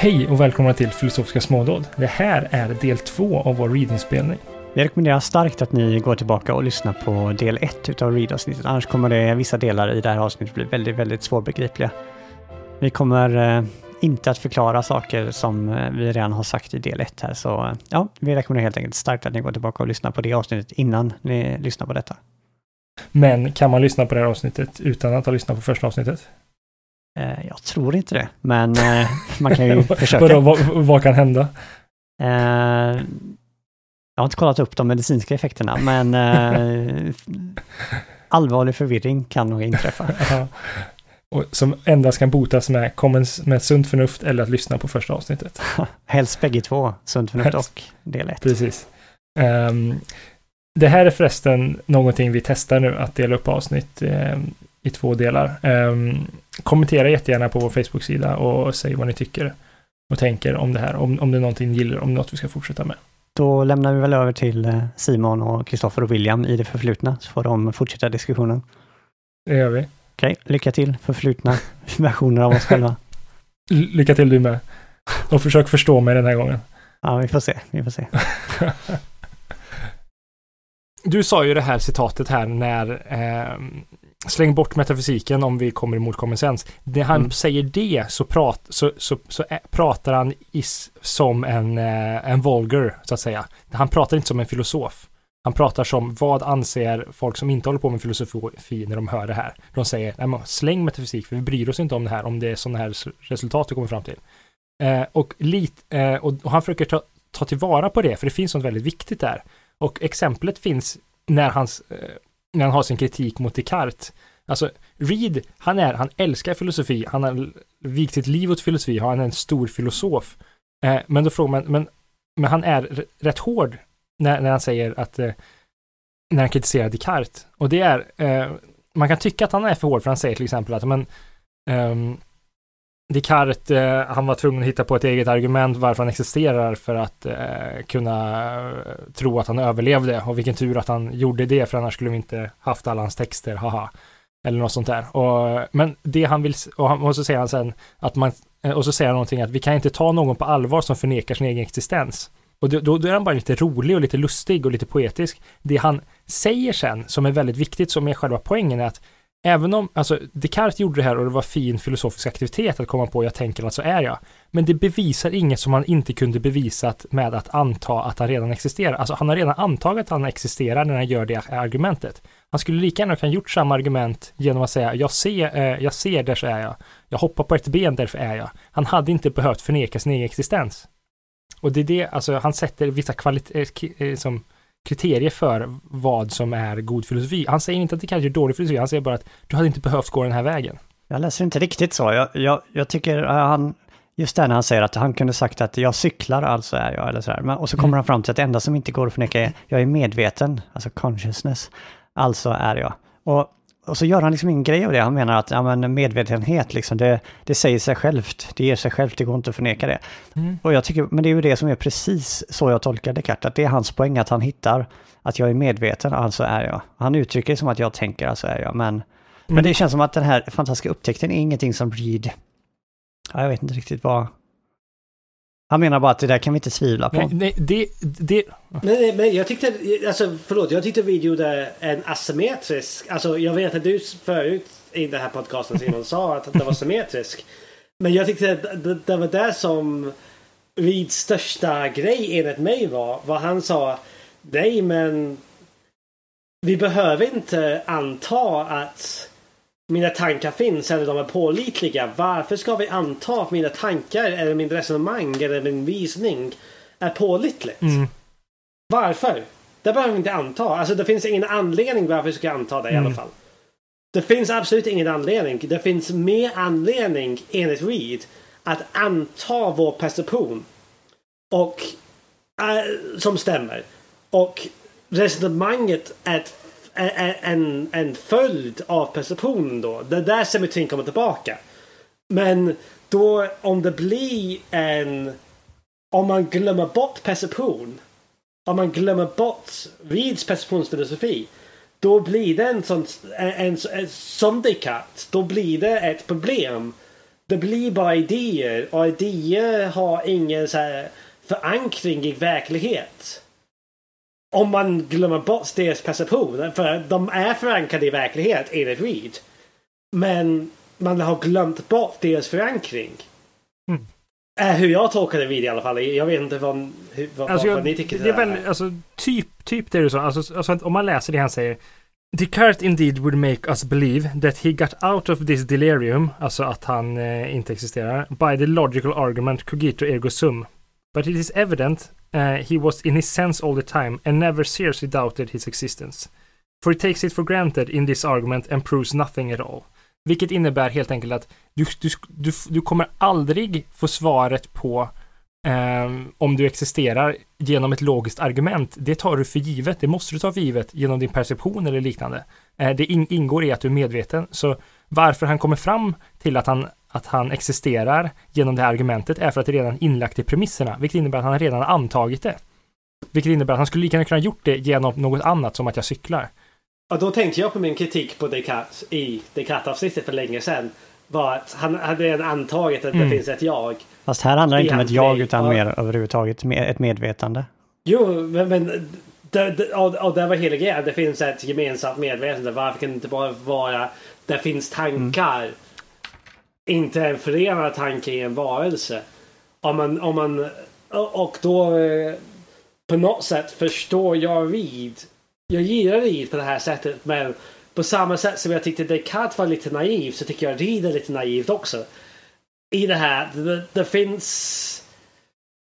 Hej och välkomna till Filosofiska smådåd. Det här är del två av vår readinspelning. Vi rekommenderar starkt att ni går tillbaka och lyssnar på del ett utav read-avsnittet. Annars kommer det vissa delar i det här avsnittet bli väldigt, väldigt svårbegripliga. Vi kommer eh, inte att förklara saker som eh, vi redan har sagt i del ett här, så eh, ja, vi rekommenderar helt enkelt starkt att ni går tillbaka och lyssnar på det avsnittet innan ni lyssnar på detta. Men kan man lyssna på det här avsnittet utan att ha lyssnat på första avsnittet? Eh, jag tror inte det, men eh, man kan ju försöka. Vadå, vad, vad kan hända? Eh, jag har inte kollat upp de medicinska effekterna, men allvarlig förvirring kan nog inträffa. Och som endast kan botas med, med sunt förnuft eller att lyssna på första avsnittet. Helst bägge två, sunt förnuft Helst. och del ett. Precis. Ehm, det här är förresten någonting vi testar nu, att dela upp avsnitt ehm, i två delar. Ehm, kommentera jättegärna på vår Facebook-sida och säg vad ni tycker och tänker om det här. Om, om det är någonting ni gillar, om något vi ska fortsätta med. Då lämnar vi väl över till eh, Simon och Kristoffer och William i det förflutna, så får de fortsätta diskussionen. Det gör vi. Okej, lycka till förflutna versioner av oss själva. Lycka till du med. Och försök förstå mig den här gången. Ja, vi får se, vi får se. Du sa ju det här citatet här när eh, släng bort metafysiken om vi kommer emot common sense. När han Mm. säger det så, prat, så, så, så pratar han is, som en, eh, en vulgar, så att säga. Han pratar inte som en filosof. Han pratar som vad anser folk som inte håller på med filosofi när de hör det här. De säger Nej, men släng metafysik för vi bryr oss inte om det här om det är sådana här resultat du kommer fram till. Eh, och, lit, eh, och, och han försöker ta, ta tillvara på det för det finns något väldigt viktigt där. Och exemplet finns när, hans, eh, när han har sin kritik mot Descartes. Alltså, Reed, han, är, han älskar filosofi, han har vikt vigt sitt liv åt filosofi, han är en stor filosof. Eh, men då frågar man, men, men han är rätt hård när, när han säger att, eh, när han kritiserar Descartes. Och det är, eh, man kan tycka att han är för hård, för han säger till exempel att, men, ehm, Descartes, eh, han var tvungen att hitta på ett eget argument varför han existerar för att eh, kunna eh, tro att han överlevde och vilken tur att han gjorde det för annars skulle vi inte haft alla hans texter, haha. Eller något sånt där. Och, men det han vill, och, han, och så säger han sen att man, eh, och så säger han någonting att vi kan inte ta någon på allvar som förnekar sin egen existens. Och då, då är han bara lite rolig och lite lustig och lite poetisk. Det han säger sen, som är väldigt viktigt, som är själva poängen, är att Även om, alltså Descartes gjorde det här och det var fin filosofisk aktivitet att komma på jag tänker alltså är jag. Men det bevisar inget som han inte kunde bevisat med att anta att han redan existerar. Alltså han har redan antagit att han existerar när han gör det argumentet. Han skulle lika gärna kunna gjort samma argument genom att säga jag ser, eh, jag ser där så är jag. Jag hoppar på ett ben därför är jag. Han hade inte behövt förneka sin egen existens. Och det är det, alltså han sätter vissa kvalitet, eh, eh, som kriterier för vad som är god filosofi. Han säger inte att det kanske är dålig filosofi, han säger bara att du hade inte behövt gå den här vägen. Jag läser inte riktigt så. Jag, jag, jag tycker eh, han, just det när han säger att han kunde sagt att jag cyklar, alltså är jag, eller sådär. Men, och så kommer Mm. han fram till att det enda som inte går att förneka är, jag är medveten, alltså consciousness, alltså är jag. Och, och så gör han liksom ingen grej av det. Han menar att ja, men medvetenhet, liksom, det, det säger sig självt, det ger sig självt, det går inte att förneka det. Mm. Och jag tycker, men det är ju det som är precis så jag tolkar Descartes, att det är hans poäng att han hittar att jag är medveten, alltså är jag. Han uttrycker det som att jag tänker, alltså är jag, men men det känns som att den här fantastiska upptäckten är ingenting som Reed... Ja, jag vet inte riktigt vad... Han menar bara att det där kan vi inte tvivla på. Nej, nej, det, det, Nej, nej, men jag tyckte, alltså förlåt, jag tyckte vi gjorde en asymmetrisk, alltså jag vet att du förut i den här podcasten Simon sa att det var symmetrisk. Men jag tyckte att det, det var det som Reeds största grej enligt mig var, vad han sa, nej men vi behöver inte anta att mina tankar finns eller de är pålitliga. Varför ska vi anta att mina tankar eller min resonemang eller min visning är pålitligt? mm, Varför? Det behöver vi inte anta. Alltså det finns ingen anledning varför vi ska anta det i Mm. alla fall. Det finns absolut ingen anledning. Det finns mer anledning enligt Reed att anta vår perception. Och äh, som stämmer. Och resonemanget är, ett, en, en följd av perceptionen då. Det är där symmetrin kommer tillbaka. Men då om det blir en... Om man glömmer bort perception. Om man glömmer bort Reeds perceptionsfilosofi. Då blir det en sån, en, en, en, som Descartes, då blir det ett problem det blir bara idéer och idéer har ingen så här förankring i verklighet. Om man glömmer bort deras perception. För de är förankrade i verklighet enligt Reed. Men man har glömt bort deras förankring. Mm. Är hur jag tolkar det vid i alla fall. Jag vet inte vad, hur, vad, Alltså, vad jag, ni tycker. det är väl, alltså, typ, typ det du sa. Alltså, alltså, om man läser det han säger. Descartes indeed would make us believe that he got out of this delirium, alltså att han eh, inte existerar, by the logical argument cogito ergo sum. But it is evident uh, he was in his sense all the time and never seriously doubted his existence. For he takes it for granted in this argument and proves nothing at all. Vilket innebär helt enkelt att du, du, du, du kommer aldrig få svaret på um, om du existerar genom ett logiskt argument. Det tar du för givet. Det måste du ta för givet genom din perception eller liknande. Uh, det in, ingår i att du är medveten. Så varför han kommer fram till att han, att han existerar genom det här argumentet är för att det redan är inlagt i premisserna, vilket innebär att han redan har antagit det. Vilket innebär att han skulle lika gärna kunna gjort det genom något annat som att jag cyklar. Och då tänkte jag på min kritik på Descartes i Descartes-avsnittet för länge sedan. Var att han hade redan antagit att Mm. det finns ett jag. Fast här handlar det inte om ett jag utan ja. mer överhuvudtaget ett medvetande. Jo, men, men det, det, och, och det var hela grejen. Det finns ett gemensamt medvetande. Varför kan det inte bara vara det finns tankar? Inte en förenad tanke i en varelse. Om man, om man, och då eh, på något sätt förstår jag Reed. Jag gillar Reed på det här sättet men på samma sätt som jag tyckte Descartes var lite naiv så tycker jag Reed är lite naivt också. I det här, det, det finns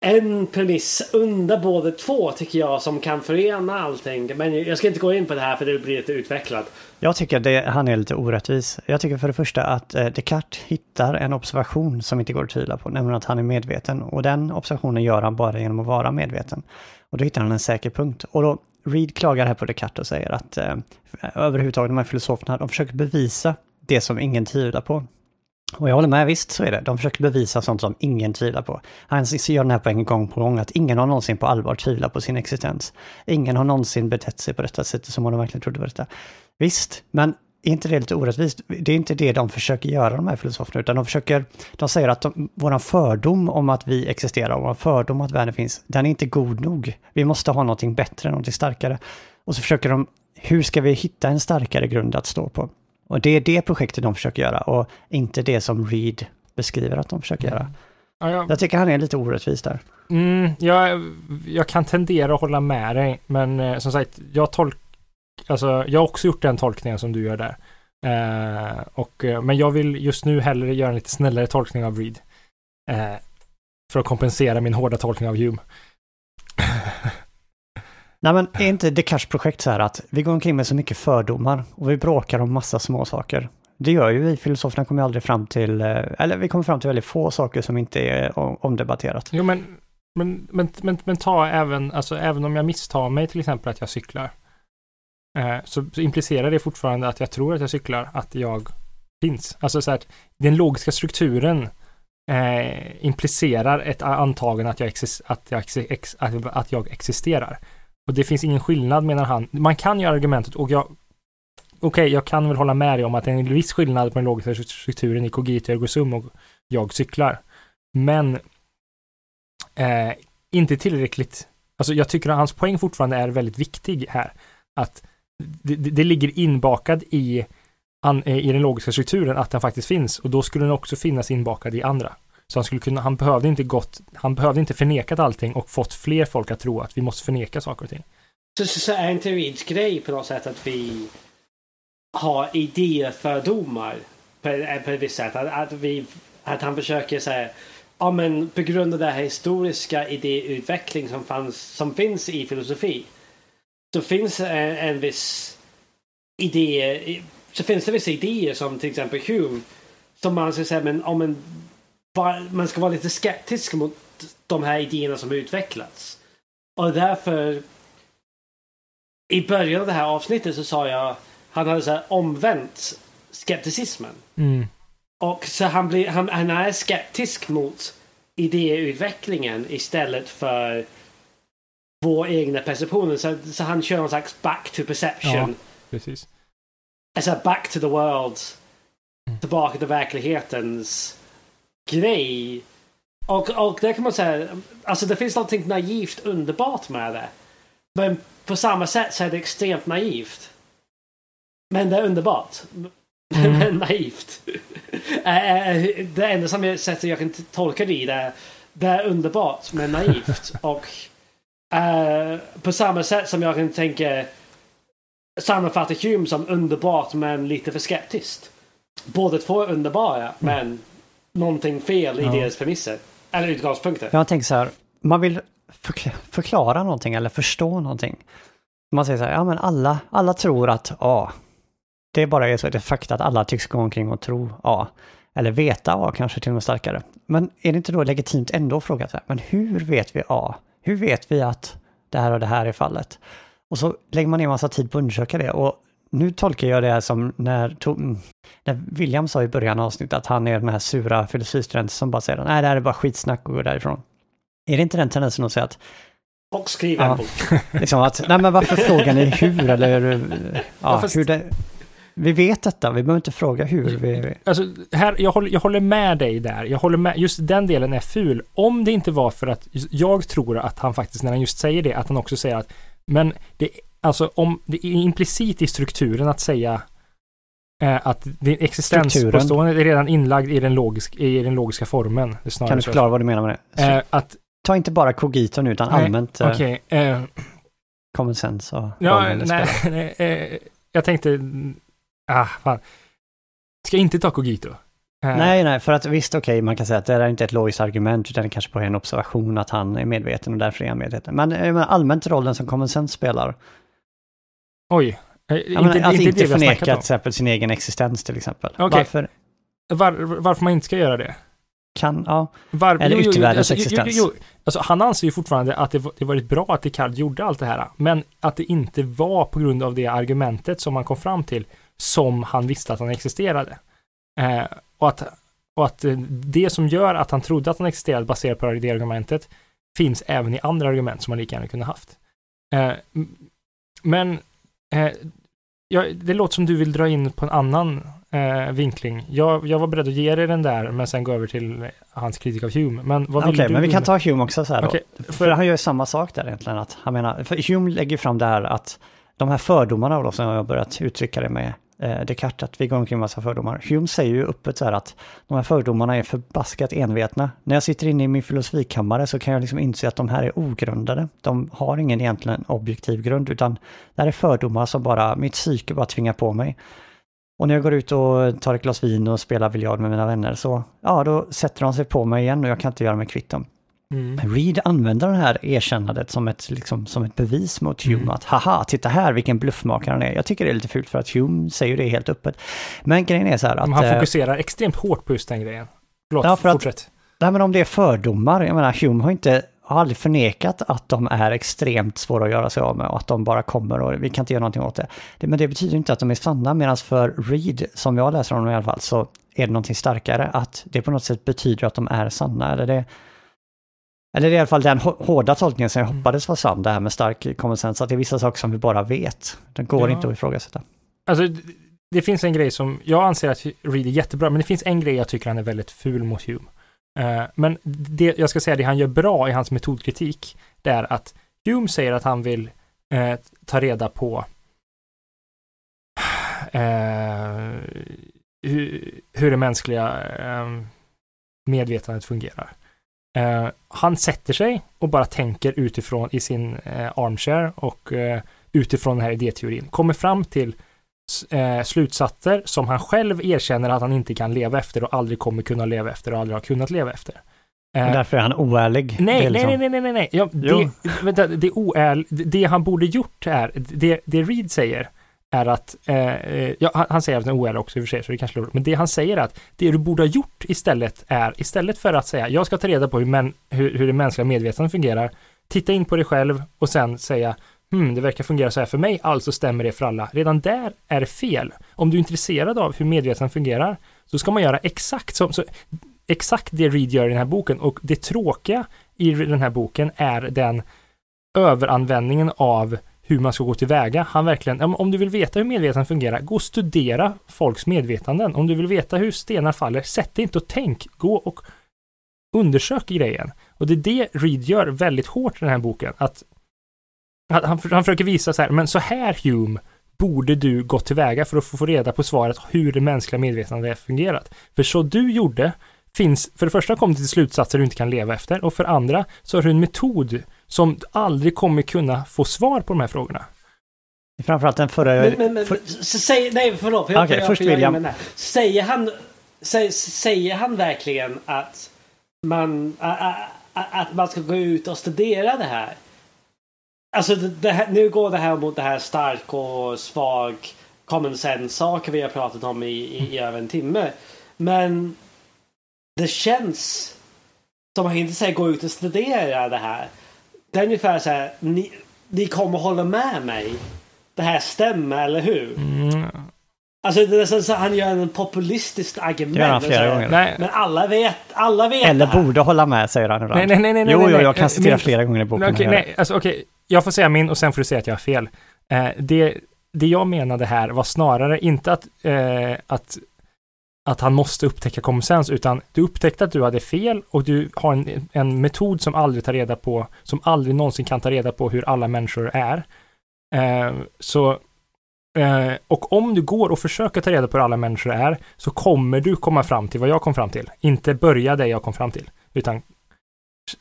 en premiss under båda två tycker jag som kan förena allting. Men jag ska inte gå in på det här för det blir lite utvecklat. Jag tycker det, han är lite orättvis. Jag tycker för det första att eh, Descartes hittar en observation som inte går att tvivla på, nämligen att han är medveten. Och den observationen gör han bara genom att vara medveten. Och då hittar han en säker punkt. Och då, Reed klagar här på Descartes och säger att eh, överhuvudtaget de här filosoferna, de försöker bevisa det som ingen tvivlar på. Och jag håller med, visst så är det. De försöker bevisa sånt som ingen tvivlar på. Han gör den här poängen gång på gång, att ingen har någonsin på allvar tvivlat på sin existens. Ingen har någonsin betett sig på detta sätt som om de verkligen trodde på detta. Visst, men är inte det lite orättvist? Det är inte det de försöker göra, de här filosoferna, utan de försöker, de säger att de, våran fördom om att vi existerar, vår fördom om att världen finns, den är inte god nog. Vi måste ha någonting bättre, någonting starkare. Och så försöker de, hur ska vi hitta en starkare grund att stå på? Och det är det projektet de försöker göra och inte det som Reed beskriver att de försöker göra. Ja, jag, Jag tycker han är lite orättvis där. mm, jag, jag kan tendera att hålla med dig, men eh, som sagt, jag tolk, alltså, jag har också gjort den tolkningen som du gör där. Eh, och, eh, men jag vill just nu hellre göra en lite snällare tolkning av Reed. Eh, för att kompensera min hårda tolkning av Hume. Nej men är inte Descartes projekt så här att vi går omkring med så mycket fördomar och vi bråkar om massa små saker. Det gör ju vi, filosoferna kommer ju aldrig fram till, eh, eller vi kommer fram till väldigt få saker som inte är omdebatterat. Jo, men, men, men, men, men ta även, alltså även om jag misstar mig till exempel att jag cyklar. Eh, så, implicerar det fortfarande att jag tror att jag cyklar, att jag finns. Alltså så här, den logiska strukturen eh, implicerar ett antagande att jag, exis, att, jag exi, ex, att jag existerar. Och det finns ingen skillnad menar han. Man kan göra argumentet och jag Okej, jag kan väl hålla med dig om att det är en viss skillnad på den logiska strukturen i Kogito Ergosum och jag cyklar. Men eh, inte tillräckligt. Alltså jag tycker att hans poäng fortfarande är väldigt viktig här. Att det, det, ligger inbakad i, an, i den logiska strukturen att den faktiskt finns och då skulle den också finnas inbakad i andra. Så han skulle kunna, han behövde inte gått, han behövde inte förnekat allting och fått fler folk att tro att vi måste förneka saker och ting. Så, så, så är inte Reeds grej på något sätt att vi har idéfördomar på, eh, på ett visst sätt? Att, att, vi, att han försöker säga ja men på grund av den här historiska idéutveckling som, fanns, som finns i filosofi så finns det en, en viss idé så finns det vissa idéer som till exempel Hume som man ska säga men om en man ska vara lite skeptisk mot de här idéerna som utvecklats. Och därför i början av det här avsnittet så sa jag han hade så här omvänt skepticismen. Mm. Och så han, blir, han, han är skeptisk mot idéutvecklingen istället för vår egna perception. Så, så han kör någon slags back to perception. Ja. Precis. Alltså back to the world. Mm. Tillbaka till verklighetens grej. Och, och det kan man säga, alltså det finns någonting naivt underbart med det. Men på samma sätt så är det extremt naivt. Men det är underbart. Mm. Men naivt. Det enda som jag, sättet jag kan tolka det i det är det är underbart men naivt. och eh, på samma sätt som jag kan tänka sammanfatta Hume som underbart men lite för skeptiskt. Båda två är underbara men någonting fel i Ja. deras premisser. Eller utgångspunkter. Jag tänker så här, man vill förkla- förklara någonting eller förstå någonting. Man säger så här, ja men alla, alla tror att A. Det är bara är så ett fakta att alla tycks gå omkring och tro A. Eller veta A kanske till och med starkare. Men är det inte då legitimt ändå att fråga så här, men hur vet vi A? Hur vet vi att det här och det här är fallet? Och så lägger man ner massa tid på att undersöka det. Och nu tolkar jag det här som när, när William sa i början av avsnittet att han är den här sura filosofistudenten som bara säger nej det här är bara skitsnack och går därifrån. Är det inte den tendensen att säga att, Och skriva en Ja. bok. liksom att nej men varför frågar ni hur eller ja, hur det, vi vet detta, vi behöver inte fråga hur. Vi, Alltså, här, jag, håller, jag håller med dig där. Jag håller med, just den delen är ful. Om det inte var för att jag tror att han faktiskt, när han just säger det, att han också säger att men det, alltså om det är implicit i strukturen att säga eh, att existenspåstående är redan inlagd i den, logisk, i den logiska formen. Kan du förklara vad du menar med det? Eh, att, ta inte bara cogito nu utan Nej, allmänt eh, okej, eh, common sense och ja, nej, nej, eh, jag tänkte, ah, fan. Ska inte ta Cogito. Eh, Nej, nej, för att visst okej, man kan säga att det är inte ett logiskt argument utan det kanske bara är en observation att han är medveten och därför är han medveten. Men jag menar, allmänt rollen som common sense spelar. Oj. Eh, Jag menar, inte det vi har förneka till exempel sin egen existens till exempel. Okej. Varför Var, varför man inte ska göra det? kan, ja, Var, Eller yttervärldens alltså, existens. alltså, han anser ju fortfarande att det, var- det varit bra att Descartes gjorde allt det här, men att det inte var på grund av det argumentet som han kom fram till som han visste att han existerade. Eh, och, att, och att eh, det som gör att han trodde att han existerade baserat på det argumentet finns även i andra argument som man lika gärna kunde haft. Eh, men eh, ja, det låter som du vill dra in på en annan eh, vinkling. Jag, jag var beredd att ge dig den där, men sen gå över till hans kritik av Hume. Men vad vill du? men vi kan ta Hume också så här Okej, då. För han gör ju samma sak där egentligen. Att han menar, för Hume lägger fram det här att de här fördomarna då, som jag har börjat uttrycka det med eh, Descartes, att vi går omkring med massa fördomar. Hume säger ju öppet så här att de här fördomarna är förbaskat envetna. När jag sitter inne i min filosofikammare så kan jag liksom inse att de här är ogrundade. De har ingen egentligen objektiv grund, utan det här är fördomar som bara, mitt psyke bara tvingar på mig. Och när jag går ut och tar ett glas vin och spelar biljard med mina vänner så, ja, då sätter de sig på mig igen och jag kan inte göra mig kvitt dem. Mm. Reed använder det här erkännandet som ett, liksom, som ett bevis mot Hume. Mm. Att haha, titta här vilken bluffmakare han är. Jag tycker det är lite fult för att Hume säger det helt öppet. Men grejen är så här att... Men han eh, fokuserar extremt hårt på just den grejen. Förlåt, Ja, för att- fortsätt. det här med om det är fördomar, jag menar Hume har inte har aldrig förnekat att de är extremt svåra att göra sig av med och att de bara kommer och vi kan inte göra någonting åt det. men det betyder inte att de är sanna, medan för Reed, som jag läser honom i alla fall, så är det någonting starkare, att det på något sätt betyder att de är sanna. Eller det, eller i alla fall den hå- hårda tolkningen som jag Mm. hoppades var sann, det här med stark common sense, att det är vissa saker som vi bara vet. Det går Ja. inte att ifrågasätta. Alltså, det, finns en grej som, jag anser att Reed är jättebra, men det finns en grej jag tycker han är väldigt ful mot Hume. Eh, men det, jag ska säga det han gör bra i hans metodkritik, det är att Hume säger att han vill eh, ta reda på eh, hur, hur det mänskliga medvetandet fungerar. Eh, han sätter sig och bara tänker utifrån i sin eh, armchair och eh, utifrån den här idéteorin kommer fram till eh, slutsatser som han själv erkänner att han inte kan leva efter och aldrig kommer kunna leva efter och aldrig har kunnat leva efter. Eh, därför är han oärlig. Nej, nej, liksom- nej, nej, nej, nej. Ja, det, vänta, det, är oärl, det han borde gjort är, det, det Reed säger är att, eh, eh ja, han, säger att den är oärlig också i och för sig, så det kanske låter, men det han säger är att det du borde ha gjort istället är, istället för att säga, jag ska ta reda på hur, män, hur, hur det mänskliga medvetandet fungerar, titta in på dig själv och sen säga, hmm, det verkar fungera så här för mig, alltså stämmer det för alla. Redan där är det fel. Om du är intresserad av hur medvetandet fungerar, så ska man göra exakt som, så, exakt det Reed gör i den här boken och det tråkiga i den här boken är den överanvändningen av hur man ska gå tillväga. Han verkligen, om du vill veta hur medvetandet fungerar, gå och studera folks medvetanden. Om du vill veta hur stenar faller, sätt dig inte och tänk. Gå och undersök grejen. Och det är det Reed gör väldigt hårt i den här boken. Att, att han, han försöker visa så här, men så här Hume borde du gå tillväga för att få reda på svaret hur det mänskliga medvetandet fungerat. För så du gjorde finns, för det första kom det till slutsatser du inte kan leva efter och för andra så har du en metod som aldrig kommer kunna få svar på de här frågorna. Framförallt den förra... Men, men, men, för, säg, nej förlåt. För jag, okay, jag, först jag... Säger han, säger, säger han verkligen att man, att man ska gå ut och studera det här? Alltså det här, nu går det här mot det här stark och svag common sense saker vi har pratat om i, i, i över en timme. Men det känns som att inte säger gå ut och studera det här. Det är ungefär så här, ni, ni kommer hålla med mig. Det här stämmer, eller hur? Mm. Alltså det är så, så han gör en populistiskt argument. Det gör han flera gånger. Nej. Men alla vet, alla vet Eller borde hålla med, säger han ibland. Nej, nej, nej, nej. Jo, nej, jo, jag kan citera flera gånger i boken. Okay, nej, alltså okej. Okay. Jag får säga min och sen får du säga att jag har fel. Eh, det, det jag menade här var snarare inte att, eh, att att han måste upptäcka kommonsens, utan du upptäckte att du hade fel och du har en, en metod som aldrig tar reda på, som aldrig någonsin kan ta reda på hur alla människor är. Eh, så, eh, och om du går och försöker ta reda på hur alla människor är, så kommer du komma fram till vad jag kom fram till. Inte börja det jag kom fram till, utan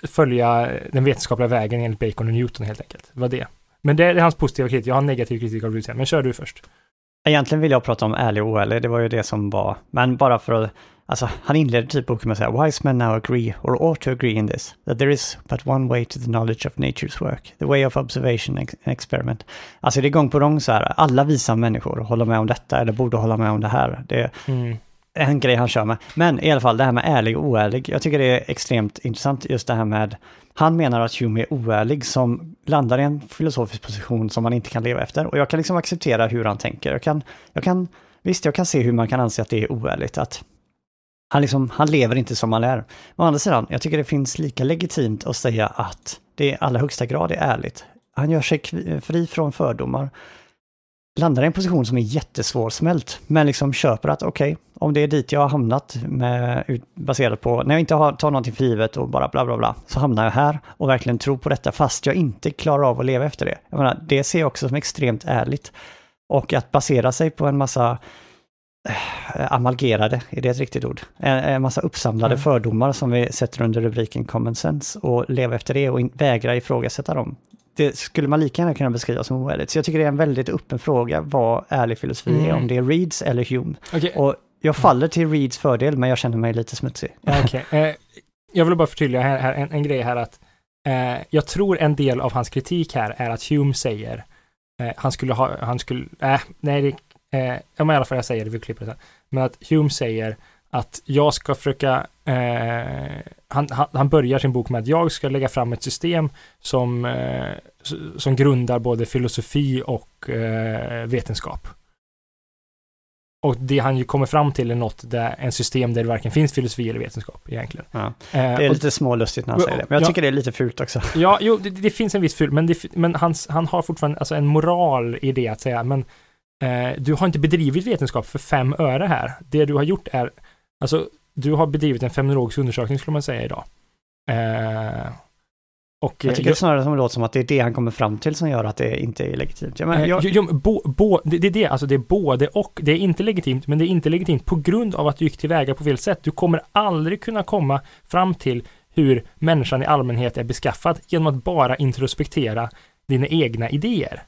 följa den vetenskapliga vägen enligt Bacon och Newton helt enkelt. Det var det. Men det är hans positiva kritik. Jag har negativ kritik av Bruce Men kör du först. Egentligen vill jag prata om ärlig och oärlig, det var ju det som var, men bara för att, alltså han inleder typ boken med att säga Wise men now agree, or ought to agree in this, that there is but one way to the knowledge of nature's work, the way of observation and experiment. Alltså det är gång på gång så här, alla visa människor håller med om detta eller borde hålla med om det här. Det mm en grej han kör med. Men i alla fall det här med ärlig och oärlig, jag tycker det är extremt intressant just det här med han menar att Hume är oärlig som landar i en filosofisk position som man inte kan leva efter. Och jag kan liksom acceptera hur han tänker. Jag kan, jag kan, visst, jag kan se hur man kan anse att det är oärligt. Att han, liksom, han lever inte som han är. Å andra sidan, jag tycker det finns lika legitimt att säga att det i allra högsta grad är ärligt. Han gör sig fri från fördomar landar i en position som är jättesvårsmält, men liksom köper att okej, okay, om det är dit jag har hamnat med, baserat på, när jag inte har, tar någonting för givet och bara bla bla bla, så hamnar jag här och verkligen tror på detta fast jag inte klarar av att leva efter det. Jag menar, det ser jag också som extremt ärligt. Och att basera sig på en massa äh, amalgerade, är det ett riktigt ord? En, en massa uppsamlade mm. fördomar som vi sätter under rubriken common sense och leva efter det och in, vägra ifrågasätta dem det skulle man lika gärna kunna beskriva som oärligt. Så jag tycker det är en väldigt öppen fråga vad ärlig filosofi mm. är, om det är Reeds eller Hume. Okay. Och jag faller till Reeds fördel, men jag känner mig lite smutsig. Okay. Eh, jag vill bara förtydliga här, här en, en, grej här att eh, jag tror en del av hans kritik här är att Hume säger eh, han skulle ha, han skulle, äh, nej, det, eh, i alla fall jag säger det, vi klipper det sen. Men att Hume säger att jag ska försöka, eh, han, han, börjar sin bok med att jag ska lägga fram ett system som, eh, som grundar både filosofi och eh, vetenskap. Och det han ju kommer fram till är något där, en system där det varken finns filosofi eller vetenskap egentligen. Ja. Eh, det är lite smålustigt när han säger det, men jag ja, tycker det är lite fult också. Ja, jo, det, det finns en viss ful, men, det, men hans, han har fortfarande alltså en moral i det att säga, men eh, du har inte bedrivit vetenskap för fem öre här. Det du har gjort är Alltså, du har bedrivit en feminologisk undersökning skulle man säga idag. Eh, och, jag tycker jag, snarare som det låter som att det är det han kommer fram till som gör att det inte är legitimt. Jag, jag, jo, bo, bo, det, det, är det, alltså det är både och. Det är inte legitimt, men det är inte legitimt på grund av att du gick tillväga på fel sätt. Du kommer aldrig kunna komma fram till hur människan i allmänhet är beskaffad genom att bara introspektera dina egna idéer.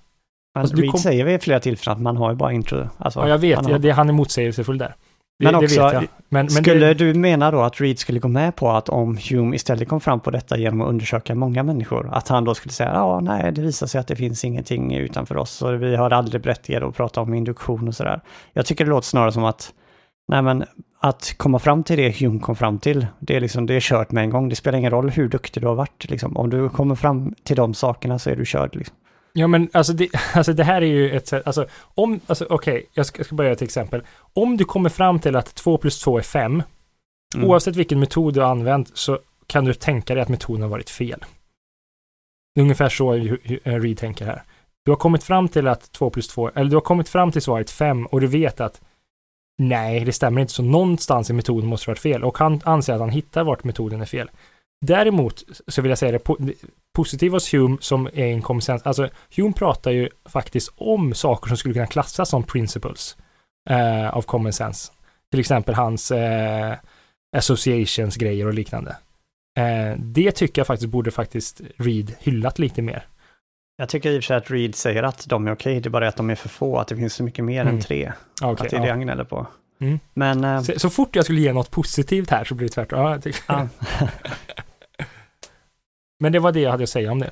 Men alltså, Reed kom... säger vid flera tillfällen att man har ju bara intro... Alltså, ja, jag vet. Har... det, han är motsägelsefull där. Men också, men, men skulle det... du mena då att Reed skulle gå med på att om Hume istället kom fram på detta genom att undersöka många människor, att han då skulle säga ja, nej, det visar sig att det finns ingenting utanför oss och vi har aldrig berättigat att prata om induktion och sådär. Jag tycker det låter snarare som att, nej men, att komma fram till det Hume kom fram till, det är liksom, det är kört med en gång. Det spelar ingen roll hur duktig du har varit, liksom. Om du kommer fram till de sakerna så är du körd, liksom. Ja men alltså det, alltså det här är ju ett sätt, alltså om, alltså okej, okay, jag, ska, jag ska börja ett exempel. Om du kommer fram till att 2 plus 2 är 5, mm. oavsett vilken metod du har använt så kan du tänka dig att metoden har varit fel. Det är ungefär så Reed tänker här. Du har kommit fram till att 2 plus 2, eller du har kommit fram till svaret 5 och du vet att Nej, det stämmer inte. Så någonstans i metoden måste det varit fel. Och han anser att han hittar vart metoden är fel. Däremot så vill jag säga det po- positiva hos Hume som är en konsens. Alltså Hume pratar ju faktiskt om saker som skulle kunna klassas som principles eh, av common sense. Till exempel hans eh, associations grejer och liknande. Eh, det tycker jag faktiskt borde faktiskt Reed hyllat lite mer. Jag tycker i och för sig att Reed säger att de är okej, det är bara att de är för få, att det finns så mycket mer Mm. än tre. Okay, att det är det han gnäller på. Mm. Men... eh, så, så fort jag skulle ge något positivt här så blir det tvärtom. Ja, ja. Men det var det jag hade att säga om det.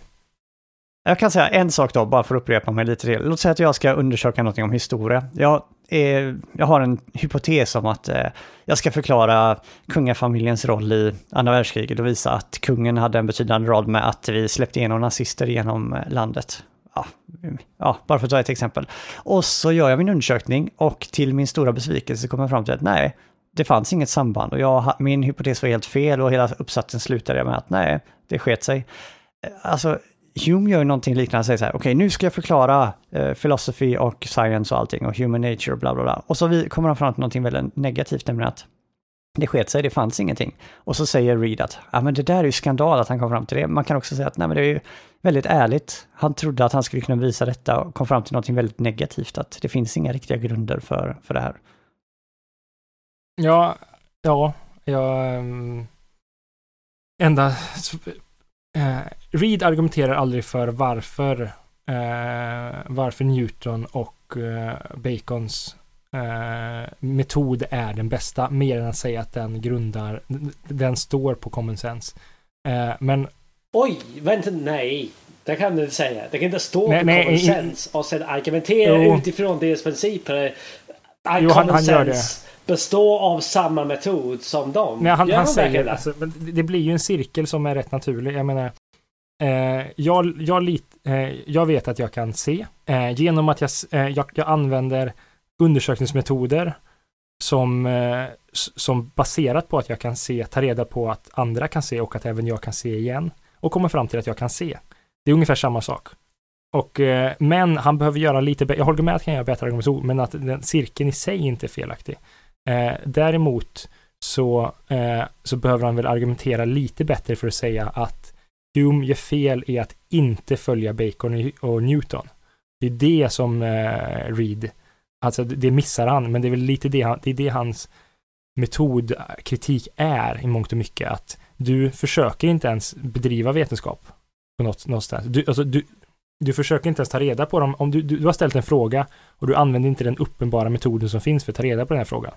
Jag kan säga en sak då, bara för att upprepa mig lite till. Låt säga att jag ska undersöka någonting om historia. Jag, är, jag har en hypotes om att eh, jag ska förklara kungafamiljens roll i andra världskriget och visa att kungen hade en betydande roll med att vi släppte igenom nazister genom eh, landet. Ja, ja, bara för att ta ett exempel. Och så gör jag min undersökning och till min stora besvikelse kommer jag fram till att nej, det fanns inget samband och jag, min hypotes var helt fel och hela uppsatsen slutade med att nej, det sket sig. Eh, alltså, Hume gör någonting liknande, han säger så här, okej nu ska jag förklara eh, philosophy och science och allting och human nature och bla bla bla. Och så vi, kommer han fram till någonting väldigt negativt, nämligen att det sket sig, det fanns ingenting. Och så säger Reed att, ja men det där är ju skandal att han kom fram till det. Man kan också säga att, nej men det är ju väldigt ärligt. Han trodde att han skulle kunna visa detta och kom fram till någonting väldigt negativt, att det finns inga riktiga grunder för, för det här. Ja, ja, jag... Um, enda... Uh, Reed argumenterar aldrig för varför uh, varför Newton och uh, Bacons metod är den bästa, mer än att säga att den grundar, den står på common sense. Men... Oj, vänta, nej. Det kan du inte säga. Det kan inte stå Nej, på nej, common i- sense och sen argumentera Jo. utifrån deras principer. Att Jo, han- han gör sense består av samma metod som dem. Nej, han, Gör han säger, det? alltså, det det blir ju en cirkel som är rätt naturlig. Jag menar, eh, jag, jag, lit, eh, jag vet att jag kan se eh, genom att jag, eh, jag, jag använder undersökningsmetoder som, eh, som baserat på att jag kan se, ta reda på att andra kan se och att även jag kan se igen och kommer fram till att jag kan se. Det är ungefär samma sak. Och, eh, men han behöver göra lite bättre, jag håller med att han kan göra bättre argumentation, men att den cirkeln i sig inte är felaktig. Eh, däremot så, eh, så behöver han väl argumentera lite bättre för att säga att Hume gör fel i att inte följa Bacon och- Newton. Det är det som eh, Reed, alltså det det missar han, men det är väl lite det, han, det, är det hans metodkritik eh, är i mångt och mycket, att du försöker inte ens bedriva vetenskap på något, någonstans. Du, alltså, du, du försöker inte ens ta reda på dem. Om du, du, du har ställt en fråga och du använder inte den uppenbara metoden som finns för att ta reda på den här frågan.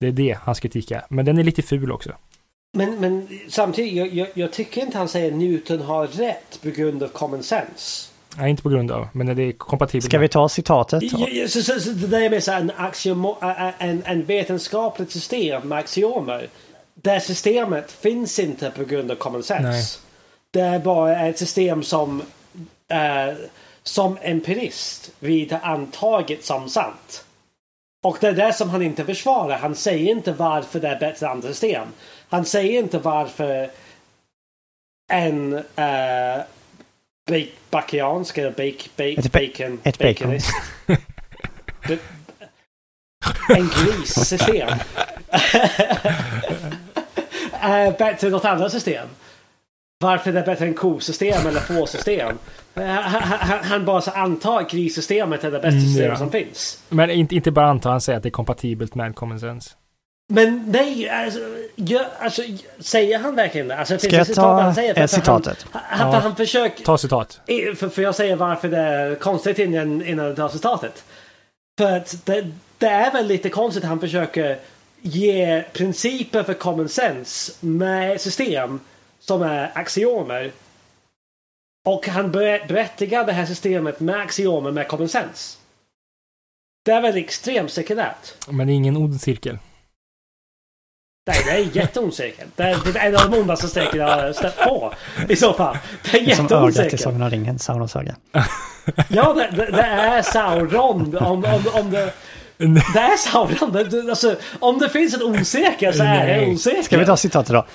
Det är det hans kritik är. Men den är lite ful också. Men, men samtidigt, jag, jag, jag tycker inte han säger Newton har rätt på grund av common sense. Nej, inte på grund av, men det är kompatibelt. Ska vi ta citatet? Ja, ja, så, så, så det där är mer så en, axiomo, en, en vetenskapligt system med axiomer. Det systemet finns inte på grund av common sense. Nej. Det är bara ett system som eh, som empirist vi har antagit som sant. Och det är det som han inte försvarar. Han säger inte varför det är bättre än andra system. Han säger inte varför en uh, bakiansk eller bake, bake, Ett ba- bacon, ett bacon. en grissystem. är bättre än något annat system. Varför det är bättre än kosystem eller fårsystem. Han, han, han bara så antar att grissystemet är det bästa Mm, systemet ja. som finns. Men inte, inte bara anta, han säger att det är kompatibelt med common sense. Men nej, alltså, gör, alltså säger han verkligen det? Alltså, Ska jag ta han säger? För- för citatet? Han, han, Ja. han försöker... Ta citat. För, för jag säger varför det är konstigt innan, innan du tar citatet. För att det, det är väl lite konstigt att han försöker ge principer för common sense med system som är axiomer. Och han ber- berättigar det här systemet med axiomer med common sense. Det är väl extremt sekundärt. Men det är ingen ond cirkel. Nej, det är jätteosäkert. Det är, det är en av de ondaste steken jag har stött på. I så fall. Det är Det är som ögat i. Sagan om ringen, Saurons öga. Ja, det, det, det är Sauron. Om, om, om det, det är det, alltså, om det finns ett osäker så är det osäker. Ska vi ta citatet då?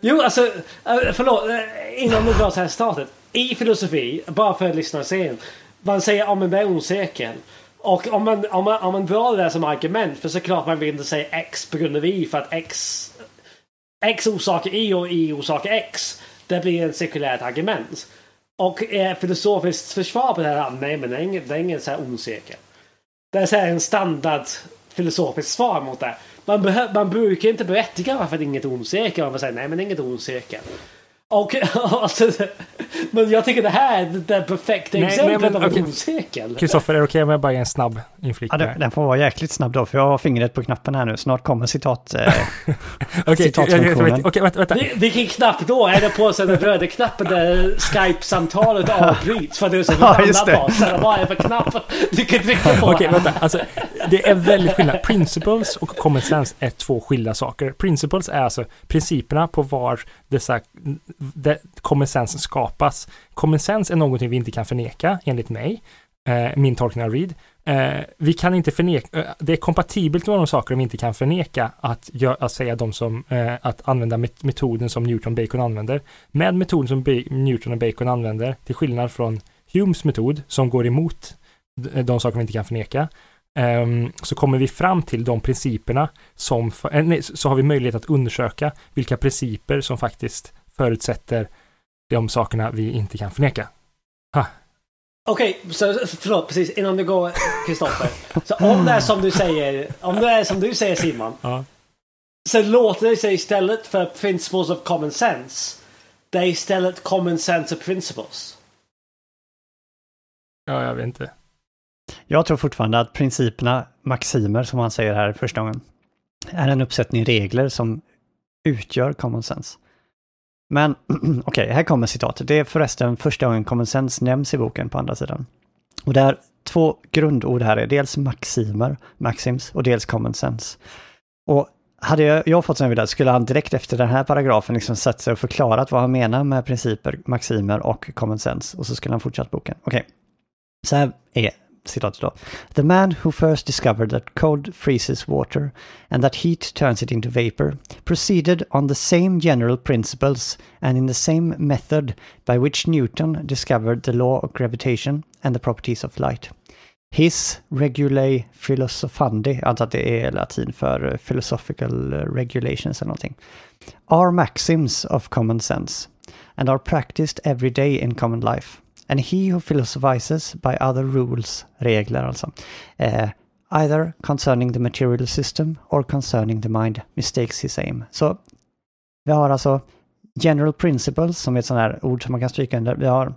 Jo, alltså, eh, förlåt. eh, Innan du drar så här citatet. I filosofi, bara för att lyssna sen. Man säger om det är osäker. Och om man, om, man, om man drar det där som argument, för såklart man vill inte säga X på grund av Y för att X, X orsakar Y och Y orsakar X. Det blir ett cirkulärt argument. Och eh, filosofiskt försvar på det här, nej men det är ingen, det är ingen så här cirkel. Det är så här en standard filosofiskt svar mot det. Man, man brukar inte berättiga varför det är inget ond cirkel. Man säger nej men det är inget ond cirkel. Och alltså, men jag tycker det här är det perfekta Nej, exemplet nej, men, av en cirkel. Kristoffer, är det okej om jag bara ger en snabb inflik Ja, det den, får vara jäkligt snabb då, för jag har fingret på knappen här nu. Snart kommer citat... Eh, jag citatfunktionen. okej, vänta, vänta. Vi- Vilken knapp då? Är det på den röda knappen där Skype-samtalet avbryts för att du är så Ja, just det. Så vad är det för knapp du kan trycka på? Okej, vänta. Alltså, det är väldigt skillnad. Principles och common sense är två skilda saker. Principles är alltså principerna på var dessa, det, common sense skapas. Common sense är någonting vi inte kan förneka, enligt mig. Eh, min tolkning av Reed. Eh, vi kan inte förneka, eh, det är kompatibelt med de saker vi inte kan förneka att, gör, att säga de som, eh, att använda met- metoden som Newton Bacon använder. Med metoden som Newton och Bacon använder, till skillnad från Humes metod som går emot eh, de, saker vi inte kan förneka, ehm, så kommer vi fram till de principerna som, eh, nej, så har vi möjlighet att undersöka vilka principer som faktiskt förutsätter de sakerna vi inte kan förneka. Okej, så förlåt precis innan du går Kristoffer. Så om det är som du säger, om det är som du säger Simon. Ja. Så låter det sig istället för principles of common sense. Det är istället common sense of principles. Ja, jag vet inte. Jag tror fortfarande att principerna, maximer som han säger här i första gången, är en uppsättning regler som utgör common sense. Men okej, här kommer citatet. Det är förresten första gången common sense nämns i boken på andra sidan. Och där två grundord här är dels maximer, maxims, och dels common sense. Och hade jag, jag fått som jag ville skulle han direkt efter den här paragrafen liksom satt sig och förklarat vad han menar med principer, maximer och common sense. Och så skulle han fortsatt boken. Okej. Så här är citatet då. The man who first discovered that cold freezes water and that heat turns it into vapor proceeded on the same general principles and in the same method by which Newton discovered the law of gravitation and the properties of light. His regulae philosophandi, jag antar att det är latin för eh, philosophical eh, regulations eller någonting, are maxims of common sense and are practiced every day in common life. And he who philosophizes by other rules, regler alltså, eh, either concerning the material system or concerning the mind mistakes his aim. Så vi har alltså general principles som är ett sånt här ord som man kan stryka under. Vi har